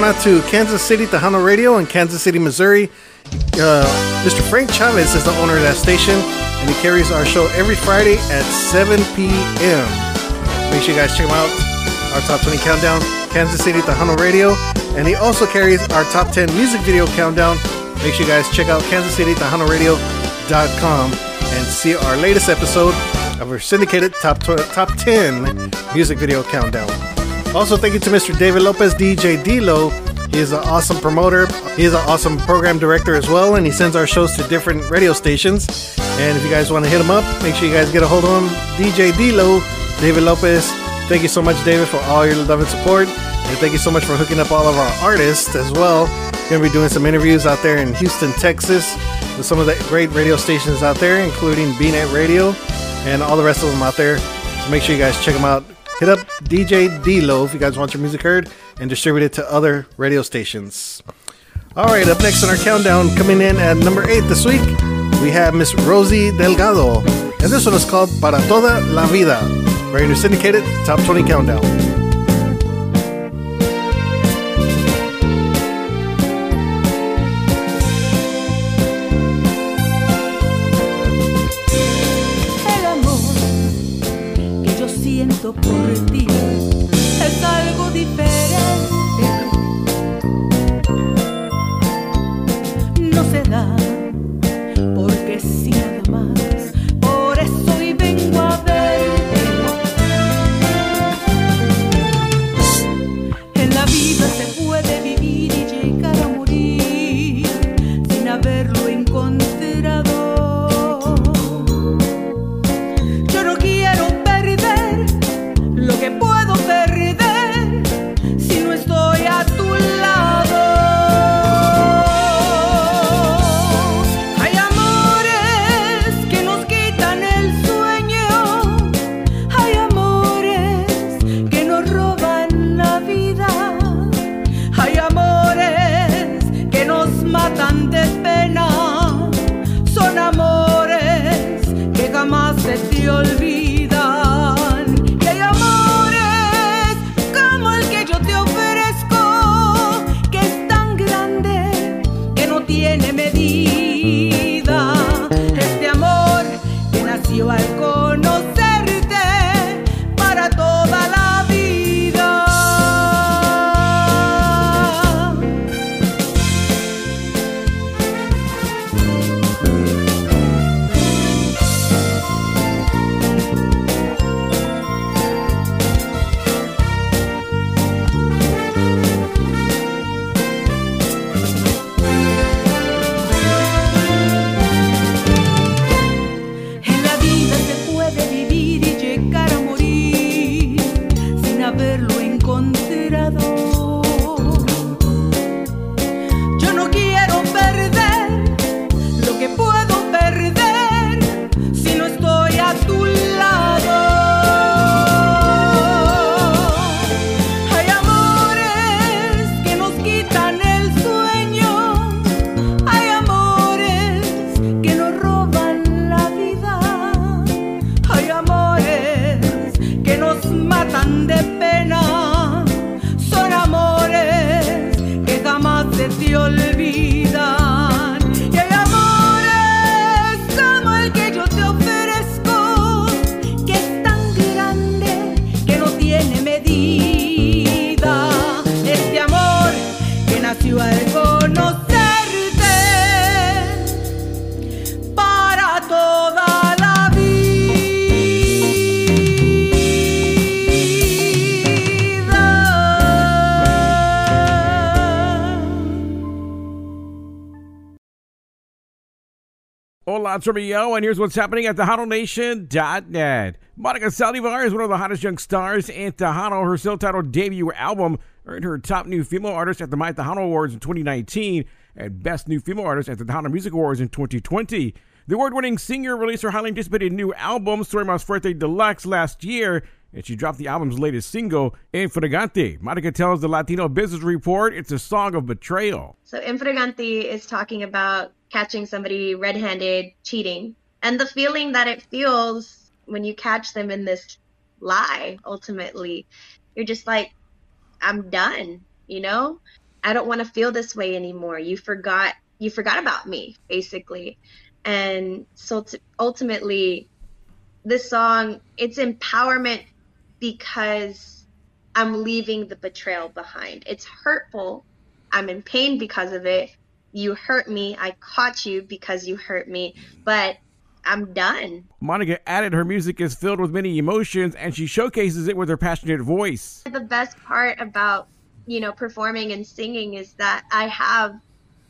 Speaker 1: out to Kansas City Tejano Radio in Kansas City, Missouri. Uh, Mr. Frank Chavez is the owner of that station, and he carries our show every Friday at 7 p.m. Make sure you guys check him out. Our Top 20 Countdown, Kansas City Tejano Radio, and he also carries our Top 10 Music Video Countdown. Make sure you guys check out kansascitytejanoradio.com and see our latest episode of our syndicated top tw- top 10 music video countdown. Also, thank you to Mr. David Lopez, DJ Dilo. He is an awesome promoter. He is an awesome program director as well, and he sends our shows to different radio stations. And if you guys want to hit him up, make sure you guys get a hold of him. DJ Dilo, David Lopez. Thank you so much, David, for all your love and support. And thank you so much for hooking up all of our artists as well. Going to be doing some interviews out there in Houston, Texas, with some of the great radio stations out there, including BNet Radio and all the rest of them out there. So make sure you guys check them out. Hit up DJ D-Lo if you guys want your music heard and distribute it to other radio stations. All right, up next on our countdown, coming in at number eight this week, we have Miss Rosie Delgado. And this one is called Para Toda la Vida. Radio syndicated Top 20 Countdown.
Speaker 5: It's Romeo, and here's what's happening at TejanoNation.net. Monica Saldivar is one of the hottest young stars in Tejano. Her self-titled debut album earned her top new female artist at the My Tejano Awards in 2019 and Best New Female Artist at the Tejano Music Awards in 2020. The award-winning singer released her highly anticipated new album, Soy Mas Fuerte Deluxe, last year, and she dropped the album's latest single, Infraganti. Monica tells the Latino Business Report it's a song of betrayal.
Speaker 16: So Infraganti is talking about catching somebody red-handed cheating and the feeling that it feels when you catch them in this lie ultimately. You're just like I'm done, you know? I don't want to feel this way anymore. You forgot you forgot about me basically. And so t- ultimately this song it's empowerment because I'm leaving the betrayal behind. It's hurtful. I'm in pain because of it. You hurt me. I caught you because you hurt me, but I'm done.
Speaker 5: Monica added her music is filled with many emotions and she showcases it with her passionate voice.
Speaker 16: The best part about, you know, performing and singing is that I have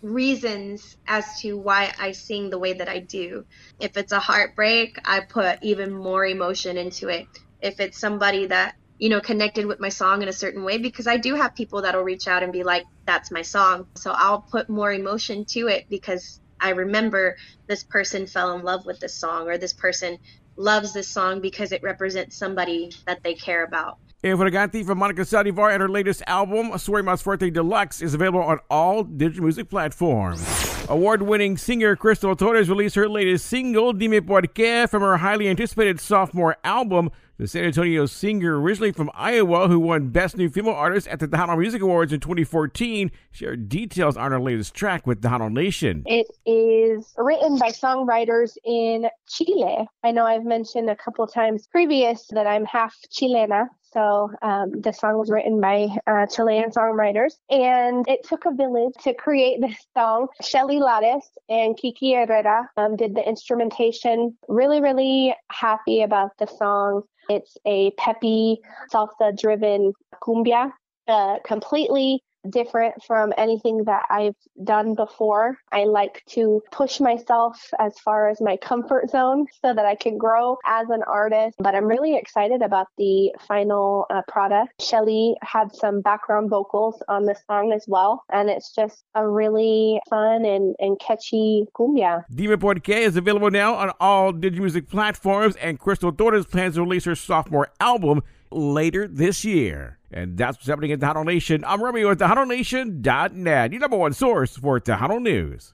Speaker 16: reasons as to why I sing the way that I do. If it's a heartbreak, I put even more emotion into it. If it's somebody that, you know, connected with my song in a certain way, because I do have people that'll reach out and be like, that's my song. So I'll put more emotion to it because I remember this person fell in love with this song or this person loves this song because it represents somebody that they care about.
Speaker 5: Infraganti from Monica Saldivar and her latest album, Soy Mas Fuerte Deluxe, is available on all digital music platforms. Award winning singer Crystal Torres released her latest single, Dime Por Qué, from her highly anticipated sophomore album. The San Antonio singer, originally from Iowa, who won Best New Female Artist at the Tejano Music Awards in 2014, shared details on her latest track with Tejano Nation.
Speaker 17: It is written by songwriters in Chile. I know I've mentioned a couple times previous that I'm half Chilena. So um, the song was written by uh, Chilean songwriters, and it took a village to create this song. Shelly Lares and Kiki Herrera um, did the instrumentation. Really, really happy about the song. It's a peppy, salsa-driven cumbia, uh, completely different from anything that I've done before. I like to push myself as far as my comfort zone so that I can grow as an artist. But I'm really excited about the final uh, product. Shelly had some background vocals on the song as well, and it's just a really fun and, and catchy cumbia.
Speaker 5: Dime Por Qué is available now on all digital music platforms, and Crystal Torres plans to release her sophomore album later this year. And that's what's happening at Tejano Nation. I'm Romeo at TejanoNation.net, your number one source for Tejano News.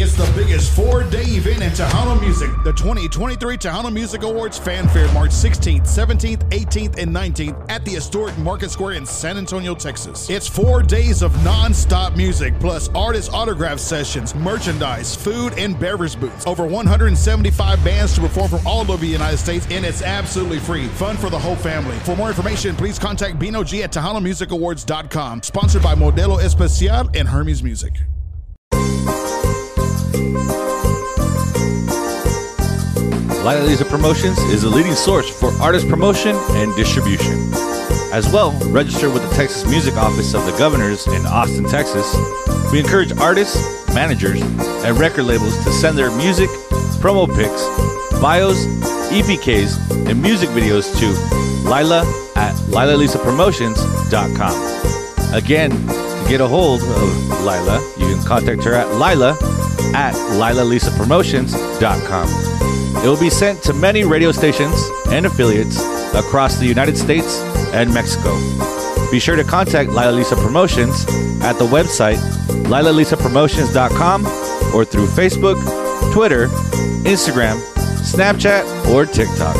Speaker 10: It's the biggest four day event in Tejano music. The 2023 Tejano Music Awards Fanfare, March 16th, 17th, 18th, and 19th at the historic Market Square in San Antonio, Texas. It's four days of non stop music, plus artist autograph sessions, merchandise, food, and beverage booths. Over 175 bands to perform from all over the United States, and it's absolutely free. Fun for the whole family. For more information, please contact Bino G at TejanoMusicAwards.com. Sponsored by Modelo Especial and Hermes Music.
Speaker 11: Lila Lisa Promotions is a leading source for artist promotion and distribution. As well, register with the Texas Music Office of the Governors in Austin, Texas. We encourage artists, managers, and record labels to send their music, promo pics, bios, EPKs, and music videos to Lila at LilaLisaPromotions.com. Again, get a hold of Lila, you can contact her at Lila at LilaLisaPromotions.com. It will be sent to many radio stations and affiliates across the United States and Mexico. Be sure to contact Lila Lisa Promotions at the website LilaLisaPromotions.com or through Facebook, Twitter, Instagram, Snapchat, or TikTok.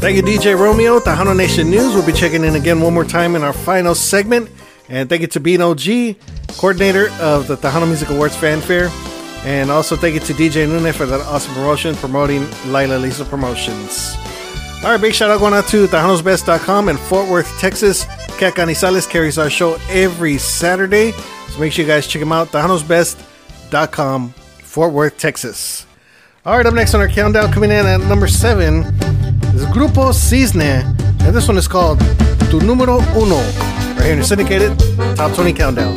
Speaker 1: Thank you, DJ Romeo. Tejano Nation News. We'll be checking in again one more time in our final segment. And thank you to Bino G.
Speaker 18: coordinator of the Tejano Music Awards Fanfare. And also thank you to DJ Nune for that awesome promotion promoting Lila Lisa Promotions. All right, big shout out going out to Tejano'sBest.com in Fort Worth, Texas. Cat Canizales carries our show every Saturday. So make sure you guys check him out. Tejano'sBest.com, Fort Worth, Texas. All right, up next on our countdown, coming in at number seven is Grupo Cisne. And this one is called Tu Número Uno. Right here in syndicated Top 20 Countdown.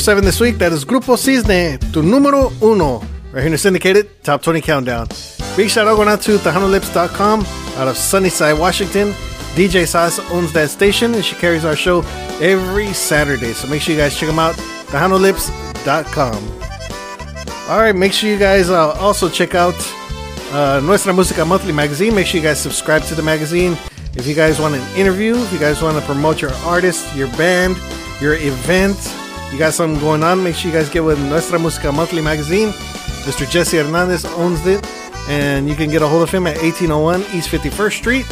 Speaker 18: Seven this week, that is Grupo Cisne, tu número uno. Right here in the syndicated Top 20 Countdown. Big shout out going out to TejanoLips.com out of Sunnyside, Washington. DJ Sas owns that station and she carries our show every Saturday. So make sure you guys check them out. TejanoLips.com. All right, make sure you guys uh, also check out uh, Nuestra Música Monthly magazine. Make sure you guys subscribe to the magazine. If you guys want an interview, if you guys want to promote your artist, your band, your event, you got something going on, make sure you guys get with Nuestra Música Monthly magazine. Mr. Jesse Hernandez owns it, and you can get a hold of him at 1801 East 51st Street,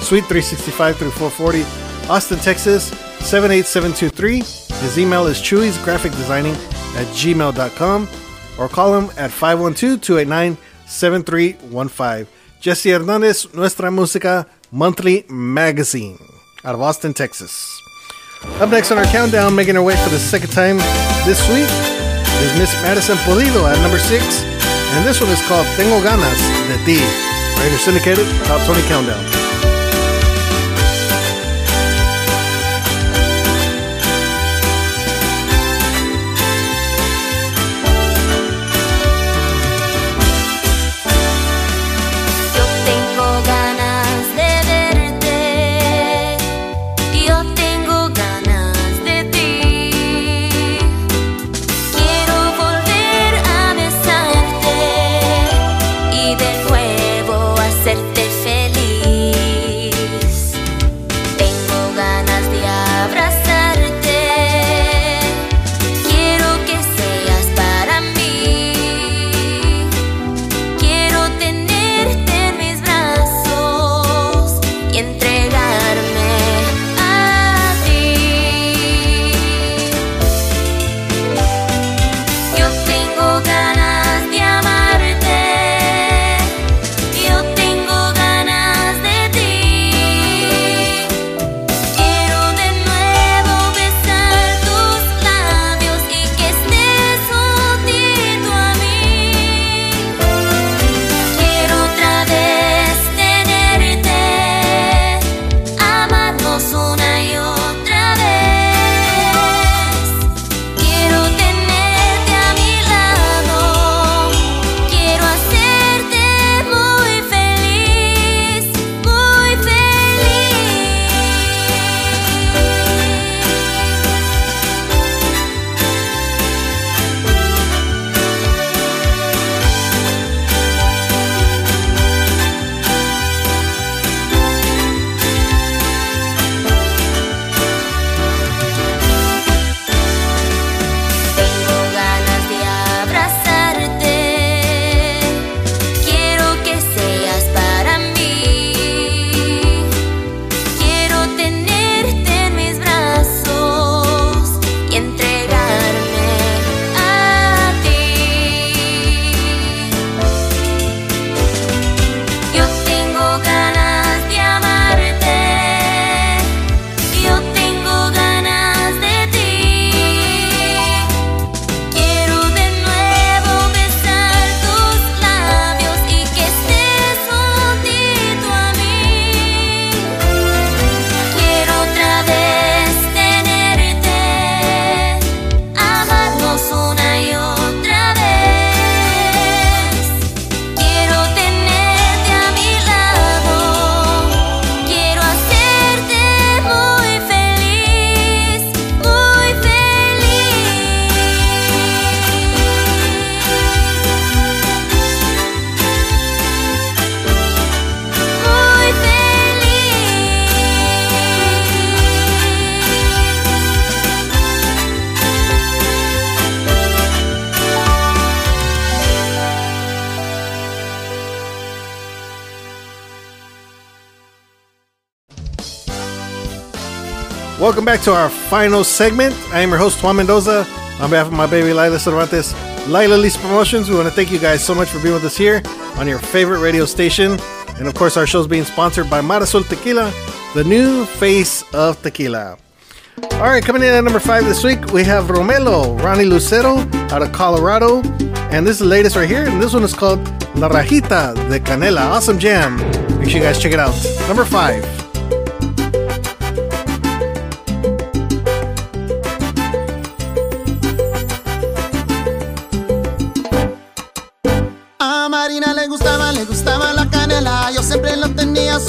Speaker 18: Suite 365 through 440, Austin, Texas 78723.
Speaker 3: His email is Chewy's Graphic Designing at gmail.com or call him at 512-289-7315. Jesse Hernandez, Nuestra Música Monthly Magazine out of Austin, Texas. Up next on our countdown, making her way for the second time this week is Miss Madison Pulido at number six. And this one is called Tengo Ganas de Ti. Radio Syndicated, Top 20 Countdown. Welcome back to our final segment. I am your host, Juan Mendoza. On behalf of my baby Lila Cervantes, Lila Lisa Promotions, we want to thank you guys so much for being with us here on your favorite radio station. And of course, our show is being sponsored by Marasol Tequila, the new face of tequila. All right, coming in at number five this week, we have Romelo, Ronnie Lucero out of Colorado. And this is the latest right here. And this one is called La Rajita de Canela. Awesome jam. Make sure you guys check it out. Number five.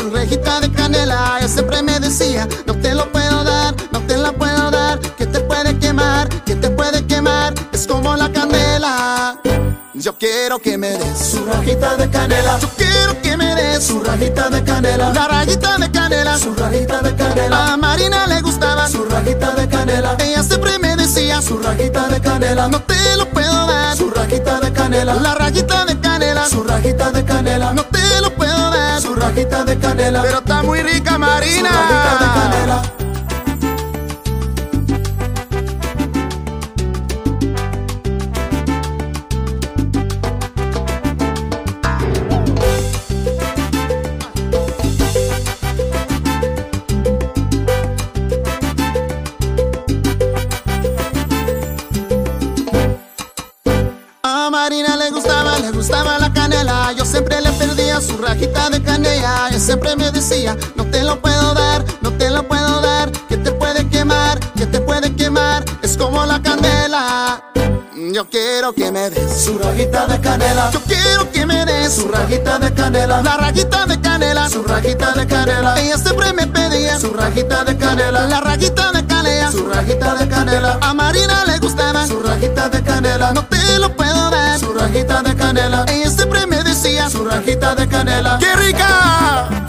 Speaker 19: Lo tenía, su rejita de canela. Yo siempre me decía, no te lo puedo dar, no te la puedo dar. Que te puede quemar, que te puede quemar. Es como la candela. Yo quiero que me des su rajita de canela. Yo quiero que me des su rajita de canela. La rajita de canela. Su rajita de canela. A Marina le gustaba su rajita de canela. Ella siempre me decía su rajita de canela. No te lo puedo dar. Su rajita de canela. La rajita de canela. Su rajita de canela. De canela. Pero está muy rica Marina. De canela. Ella siempre me decía, no te lo puedo dar, no te lo puedo dar. Que te puede quemar, que te puede quemar. Es como la candela. Yo quiero que me des su rajita de canela. Yo quiero que me des su rajita de canela. La rajita de canela, su rajita de canela. Ella siempre me pedía su rajita de canela. La rajita de canela, su rajita de canela. A Marina le gustaba su rajita de canela. No te lo puedo dar, su rajita de canela. Ella siempre me decía su rajita de canela. ¡Qué rica!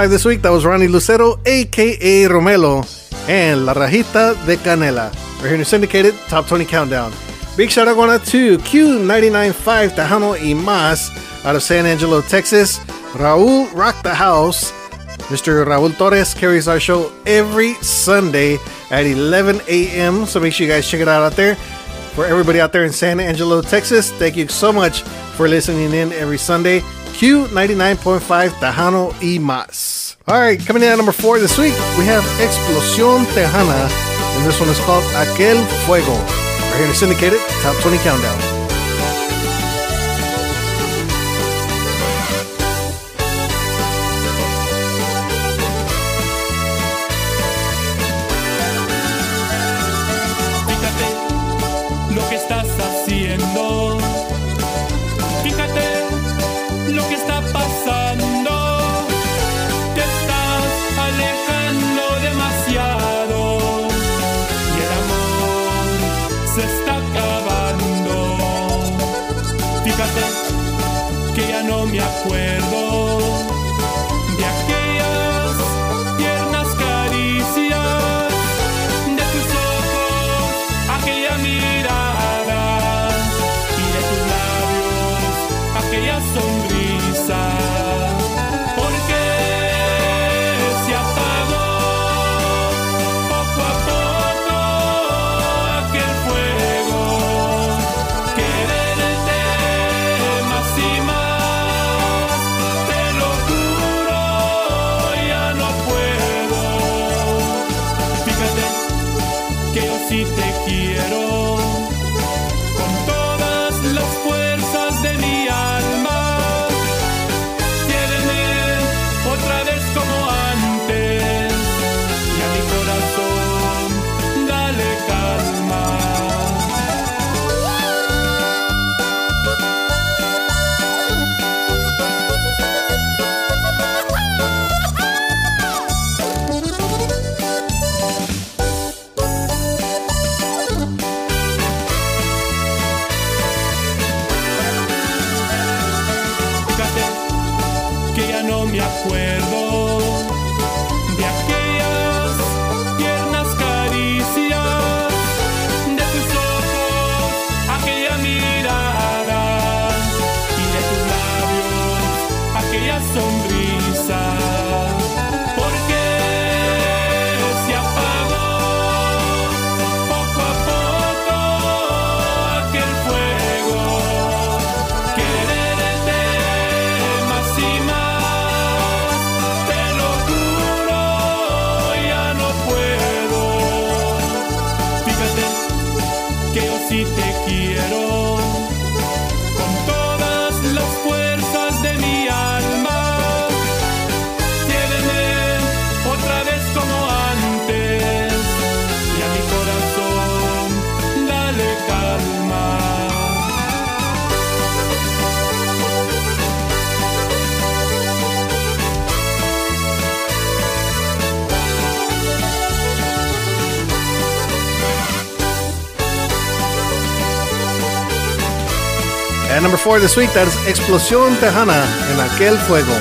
Speaker 1: Five this week, that was Ronnie Lucero, aka Romelo, and La Rajita de Canela. We're here to syndicated top 20 countdown. Big shout out going out to Q995 Tejano y Mas out of San Angelo, Texas. Raul Rock the House. Mr. Raul Torres carries our show every Sunday at 11 a.m. So make sure you guys check it out out there. For everybody out there in San Angelo, Texas, thank you so much for listening in every Sunday. Q99.5 Tejano y Mas. All right, coming in at number four this week, we have Explosión Tejana, and this one is called Aquel Fuego. We're here to syndicate it, Top 20 Countdown.
Speaker 20: No
Speaker 1: Four this week, that is Explosión Tejana en Aquel Fuego.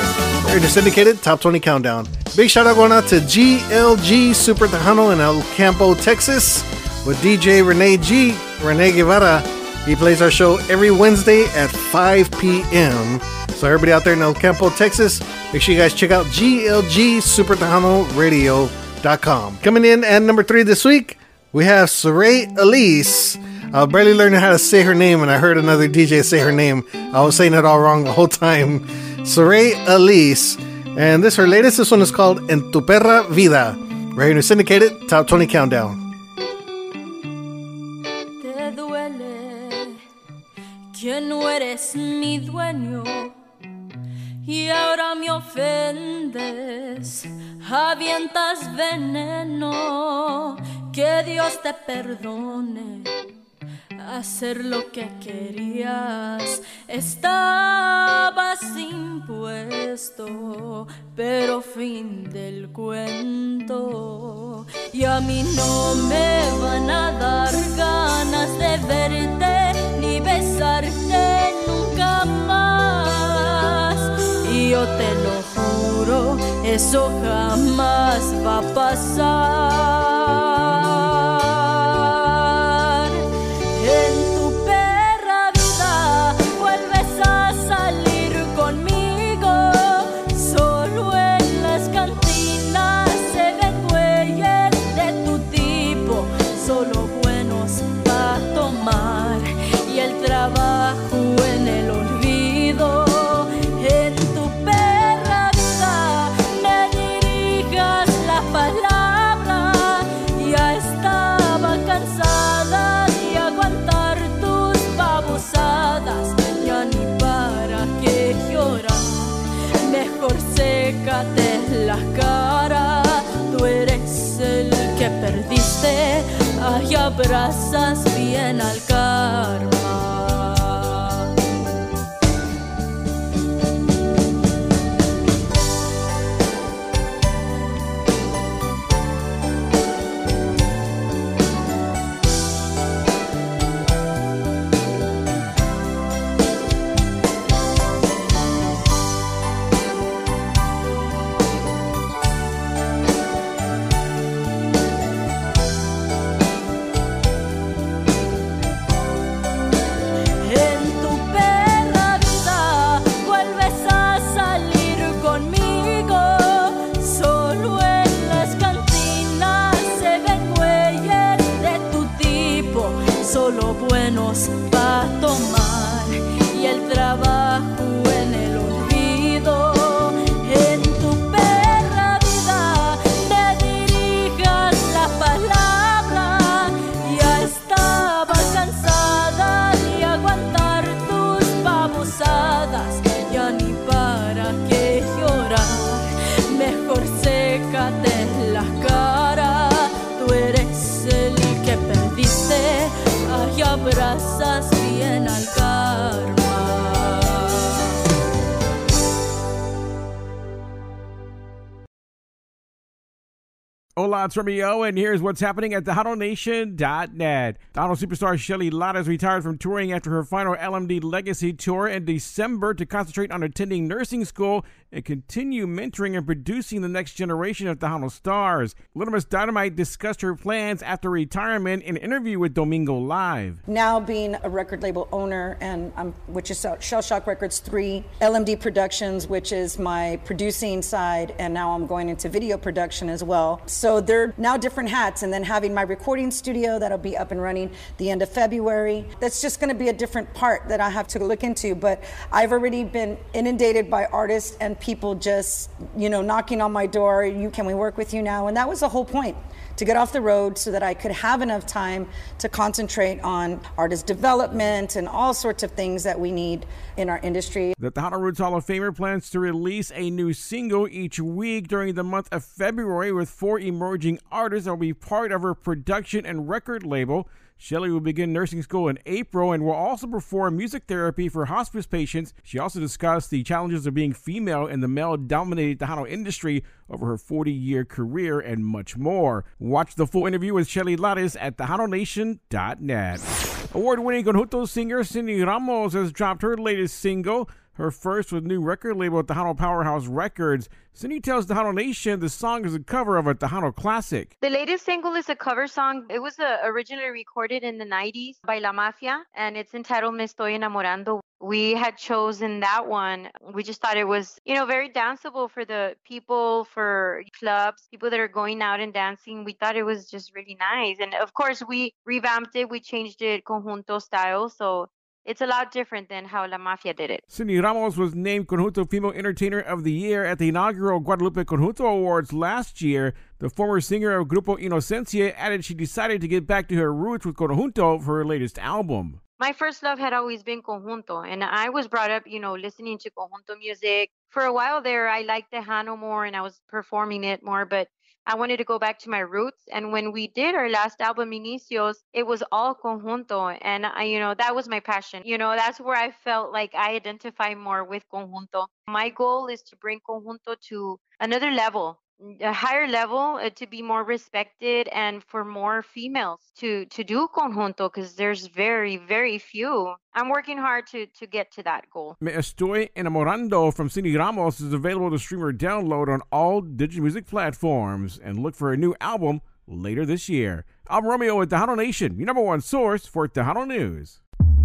Speaker 1: Here to syndicated Top 20 Countdown. Big shout out going out to GLG Super Tejano in El Campo, Texas, with DJ Renee G. Renee Guevara. He plays our show every Wednesday at 5 p.m. So everybody out there in El Campo, Texas, make sure you guys check out GLG Super Tejano Radio.com. Coming in at number three this week, we have Saray Elise. I was barely learning how to say her name, and I heard another DJ say her name. I was saying it all wrong the whole time. Saray Elise. And this her latest. This one is called En Tu Perra Vida. Right here in syndicated Top 20 Countdown.
Speaker 12: Que no eres mi dueño y ahora me ofendes, avientas veneno, que Dios te perdone. Hacer lo que querías, estabas impuesto, pero fin del cuento. Y a mí no me van a dar ganas de verte ni besarte nunca más. Y yo te lo juro, eso jamás va a pasar. trazas bien al
Speaker 5: Hola, it's Romeo, and here's what's happening at TejanoNation.net. Donald superstar Shelly Lares retired from touring after her final LMD Legacy Tour in December to concentrate on attending nursing school and continue mentoring and producing the next generation of Tejano stars. Little Miss Dynamite discussed her plans after retirement in an interview with Domingo Live.
Speaker 21: now being a record label owner and um, which is shell shock records 3 lmd productions which is my producing side and now i'm going into video production as well so they're now different hats and then having my recording studio that'll be up and running the end of february that's just going to be a different part that i have to look into. But i've already been inundated by artists and people just you know knocking on my door you can we work with you now? And that was the whole point to get off the road so that I could have enough time to concentrate on artist development and all sorts of things that we need in our industry.
Speaker 5: The Tejano Roots Hall of Famer plans to release a new single each week during the month of February with four emerging artists that will be part of her production and record label. Shelly will begin nursing school in April and will also perform music therapy for hospice patients. She also discussed the challenges of being female in the male dominated Tejano industry over her 40 year career and much more. Watch the full interview with Shelly Lares at TejanoNation.net. Award winning Conjunto singer Cindy Ramos has dropped her latest single, her first with new record label Tejano Powerhouse Records. Cindy tells Tejano Nation the song is a cover of a Tejano classic.
Speaker 22: The latest single is a cover song. It was uh, originally recorded in the 90s by La Mafia, and it's entitled Me Estoy Enamorando. We had chosen that one. We just thought it was, you know, very danceable for the people, for clubs, people that are going out and dancing. We thought it was just really nice. And of course, we revamped it, we changed it conjunto style. So it's a lot different than how La Mafia did it.
Speaker 5: Cindy Ramos was named Conjunto Female Entertainer of the Year at the inaugural Guadalupe Conjunto Awards last year. The former singer of Grupo Inocencia added she decided to get back to her roots with Conjunto for her latest album.
Speaker 22: My first love had always been conjunto, and I was brought up, you know, listening to conjunto music. For a while there, I liked Tejano more and I was performing it more, but I wanted to go back to my roots. And when we did our last album, Inicios, it was all conjunto. And I, you know, that was my passion. You know, that's where I felt like I identify more with conjunto. My goal is to bring conjunto to another level, a higher level uh, to be more respected and for more females to to do conjunto because there's very very few i'm working hard to to get to that goal
Speaker 5: Me Estoy Enamorando from Cindy Ramos is available to stream or download on all digital music platforms and look for a new album later this year. I'm Romeo with Tejano Nation, your number one source for Tejano News.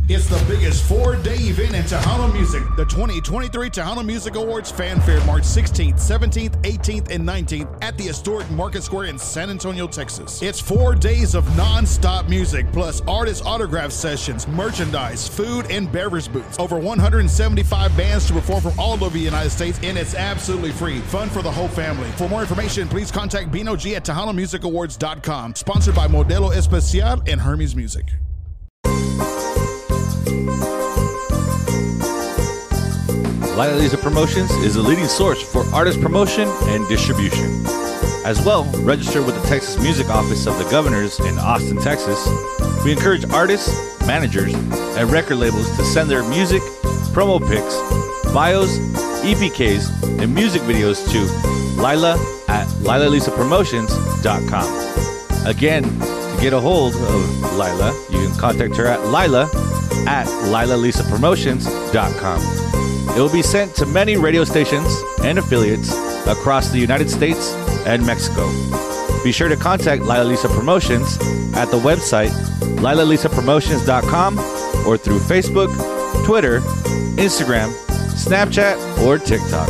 Speaker 10: It's the biggest four day event in Tejano music. The 2023 Tejano Music Awards Fan Fanfare, March 16th, 17th, 18th, and 19th at the historic Market Square in San Antonio, Texas. It's four days of non stop music, plus artist autograph sessions, merchandise, food, and beverage booths. Over 175 bands to perform from all over the United States, and it's absolutely free. Fun for the whole family. For more information, please contact Bino G at TejanoMusicAwards.com. Sponsored by Modelo Especial and Hermes Music.
Speaker 11: Lila Lisa Promotions is the leading source for artist promotion and distribution. As well, register with the Texas Music Office of the Governors in Austin, Texas. We encourage artists, managers, and record labels to send their music, promo pics, bios, EPKs, and music videos to Lila at LilaLisaPromotions.com. Again, to get a hold of Lila, you can contact her at Lila at LilaLisaPromotions.com. It will be sent to many radio stations and affiliates across the United States and Mexico. Be sure to contact Lila Lisa Promotions at the website LilaLisaPromotions.com or through Facebook, Twitter, Instagram, Snapchat, or TikTok.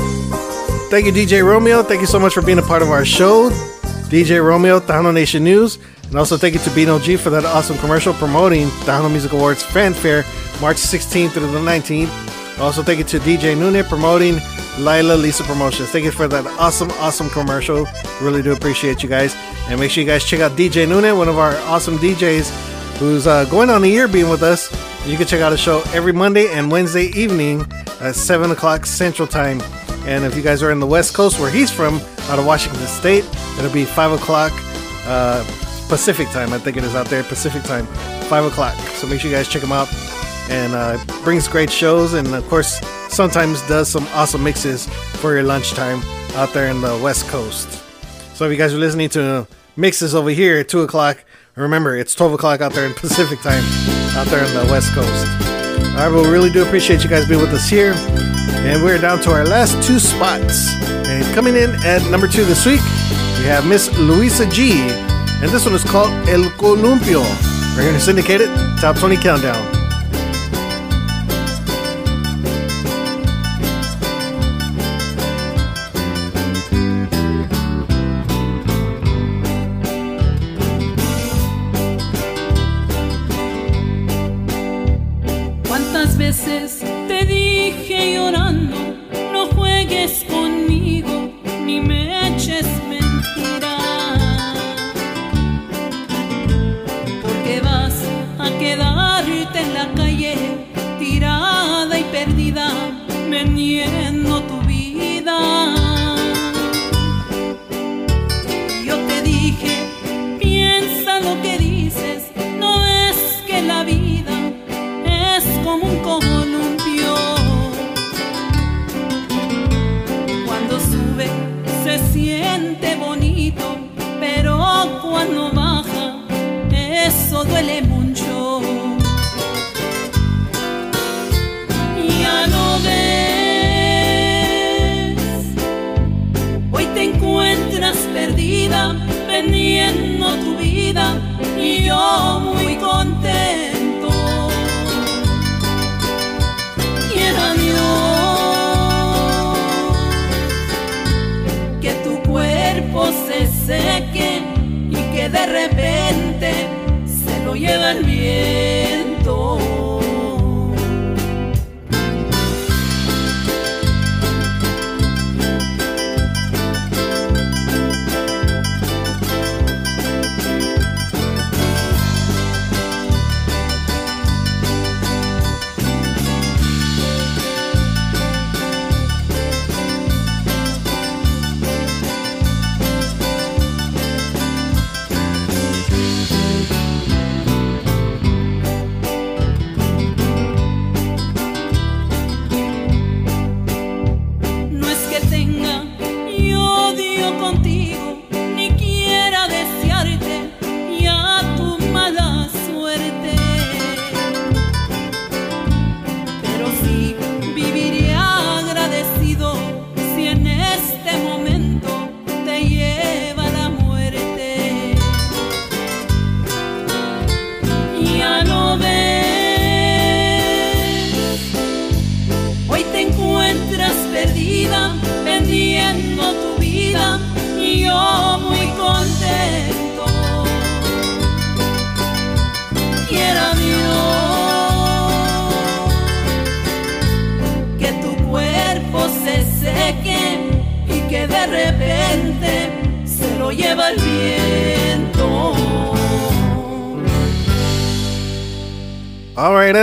Speaker 1: Thank you, DJ Romeo. Thank you so much for being a part of our show. DJ Romeo, Tejano Nation News. And also thank you to Bino G for that awesome commercial promoting the Tejano Music Awards Fanfare March 16th through the 19th. Also thank you to DJ Nune promoting Lila Lisa Promotions. Thank you for that awesome, awesome commercial. Really do appreciate you guys. And make sure you guys check out DJ Nune, one of our awesome DJs who's uh, going on a year being with us. You can check out a show every Monday and Wednesday evening at 7 o'clock Central Time. And if you guys are in the West Coast where he's from, out of Washington State, it'll be 5 o'clock uh, Pacific Time. I think it is out there, Pacific Time, 5 o'clock. So make sure you guys check him out. And uh, brings great shows and, of course, sometimes does some awesome mixes for your lunchtime out there in the West Coast. So if you guys are listening to mixes over here at 2 o'clock, remember it's 12 o'clock out there in Pacific time out there in the West Coast. All right, well, we really do appreciate you guys being with us here. And we're down to our last two spots. And coming in at number two this week, we have Miss Luisa G. And this one is called El Columpio. We're going to syndicate it, Top 20 Countdown.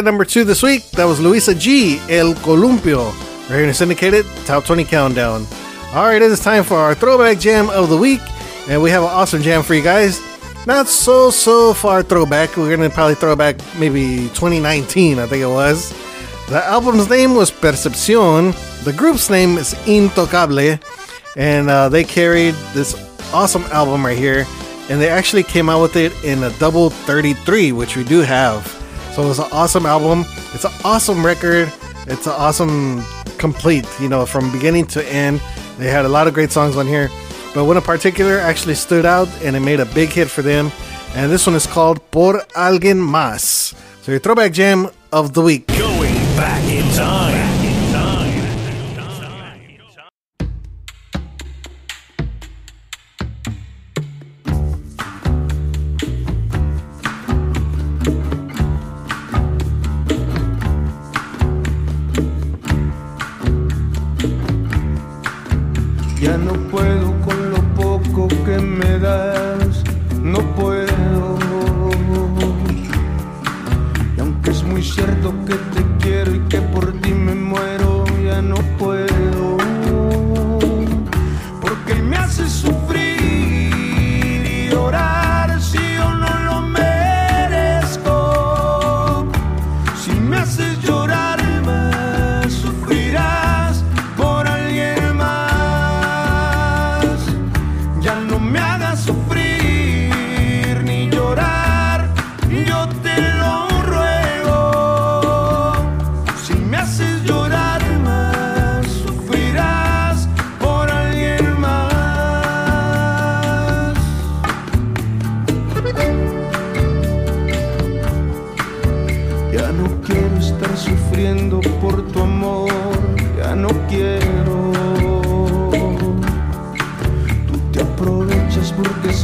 Speaker 1: At number two this week, that was Luisa G, El Columpio. Right here in syndicated Top 20 Countdown. All right, it is time for our throwback jam of the week. And we have an awesome jam for you guys. Not so, so far throwback. We're going to probably throw back maybe 2019, I think it was. The album's name was Percepcion. The group's name is Intocable. And uh, they carried this awesome album right here. And they actually came out with it in a double 33, which we do have. So it's an awesome album. It's an awesome record. It's an awesome complete, you know, from beginning to end. They had a lot of great songs on here. But one in particular actually stood out and it made a big hit for them. And this one is called Por Alguien Más. So your throwback jam of the week.
Speaker 15: Going back in time.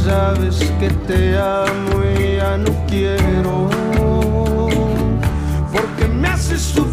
Speaker 23: Sabes que te amo y ya no quiero. Porque me haces sufrir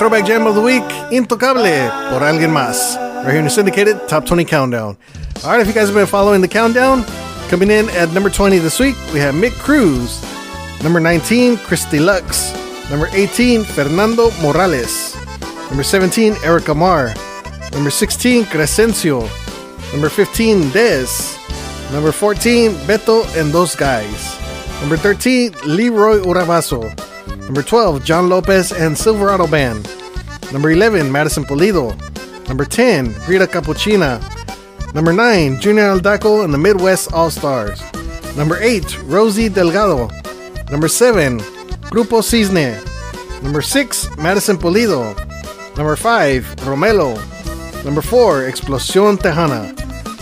Speaker 1: throwback jam of the week, Intocable, por alguien más. Right here in the syndicated Top 20 Countdown. All right, if you guys have been following the countdown, coming in at number 20 this week, we have Mick Cruz. Number 19, Christy Lux. Number 18, Fernando Morales. Number 17, Erica Marr. Number 16, Crescencio. Number 15, Dez. Number 14, Beto and Those Guys. Number 13, Leroy Urabaso. Number 12, John Lopez and Silverado Band. Number 11, Madison Polido. Number 10, Rita Capuchina. Number 9, Junior Aldaco and the Midwest All Stars. Number 8, Rosie Delgado. Number 7, Grupo Cisne. Number 6, Madison Polido. Number 5, Romelo. Number 4, Explosión Tejana.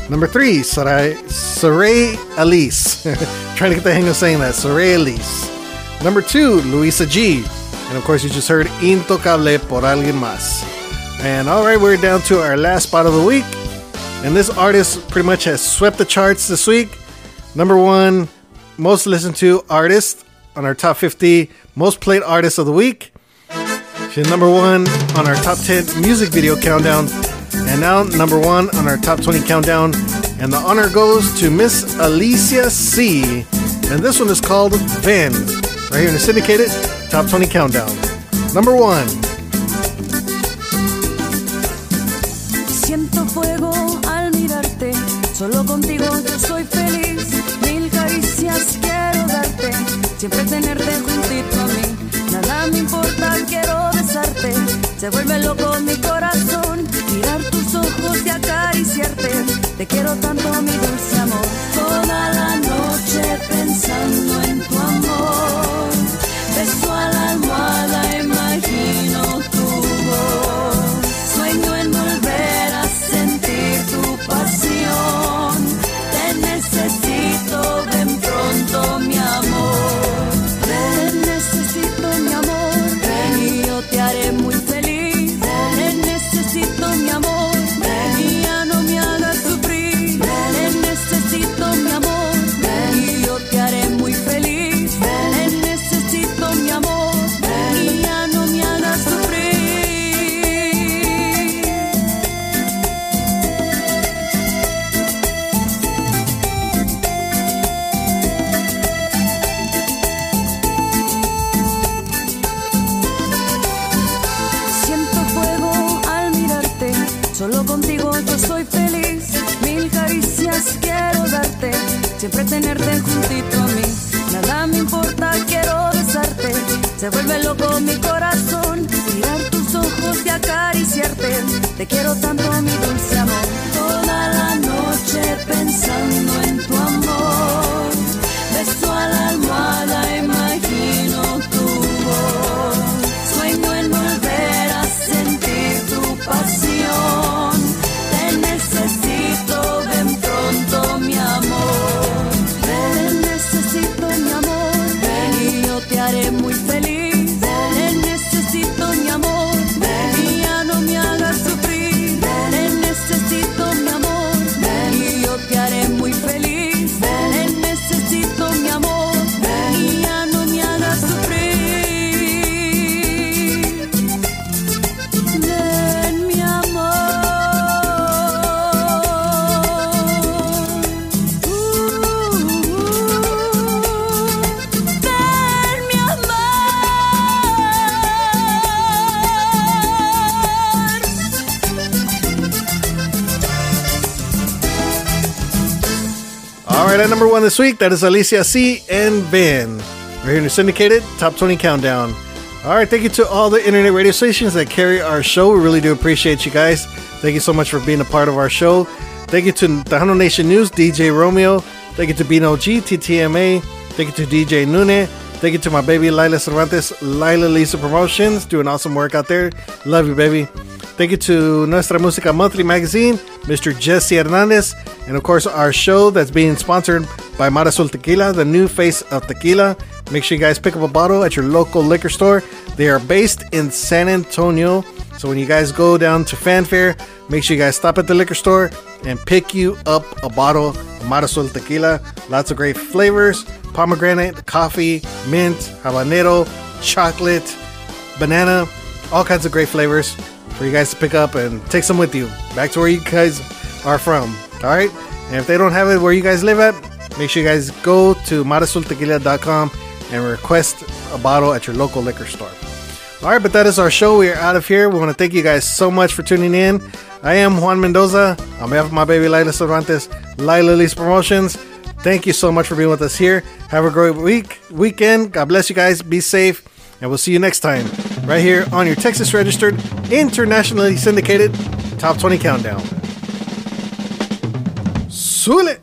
Speaker 1: Number 3, Saray, Saray Alice. Trying to get the hang of saying that. Saray Alice. Number 2, Luisa G. And of course, you just heard Intocable por alguien más. And all right, we're down to our last spot of the week. And this artist pretty much has swept the charts this week. Number one, most listened to artist on our top 50 most played artists of the week. She's number one on our top 10 music video countdown. And now number one on our top 20 countdown. And the honor goes to Miss Alicia C. And this one is called Van. Right here in the syndicated top 20 countdown. Number one.
Speaker 24: Siento fuego al mirarte, solo contigo yo soy feliz. Mil caricias quiero darte, siempre tenerte juntito a mí. Nada me importa, quiero besarte. Se vuelve loco mi corazón, mirar tus ojos y acariciarte. Te quiero tanto, mi dulce amor. Toda la noche pensando en tu amor después. Se vuelve loco mi corazón, mirar tus ojos y acariciarte. Te quiero tanto, mi dulce amor. Toda la noche pensando en tu amor. Beso a la almohada,
Speaker 1: this week, that is Alicia C. and Ben. We're here in the syndicated Top 20 Countdown. All right, thank you to all the internet radio stations that carry our show. We really do appreciate you guys. Thank you so much for being a part of our show. Thank you to the Tejano Nation News, DJ Romeo. Thank you to Bino G, TTMA. Thank you to DJ Nune. Thank you to my baby Lila Cervantes, Lila Lisa Promotions, doing awesome work out there. Love you, baby. Thank you to Nuestra Música Monthly Magazine, Mr. Jesse Hernandez, and of course our show that's being sponsored by Marasul Tequila, the new face of tequila. Make sure you guys pick up a bottle at your local liquor store. They are based in San Antonio. So when you guys go down to Fanfare, make sure you guys stop at the liquor store and pick you up a bottle of Marasul Tequila. Lots of great flavors pomegranate, coffee, mint, habanero, chocolate, banana, all kinds of great flavors for you guys to pick up and take some with you back to where you guys are from. All right. And if they don't have it where you guys live at, make sure you guys go to marasultequila.com and request a bottle at your local liquor store. All right, but that is our show. We are out of here. We want to thank you guys so much for tuning in. I am Juan Mendoza on behalf of my baby Lila Cervantes, Lila Lisa Promotions. Thank you so much for being with us here. Have a great week, weekend. God bless you guys. Be safe, and we'll see you next time right here on your Texas registered, internationally syndicated Top 20 Countdown. Sule!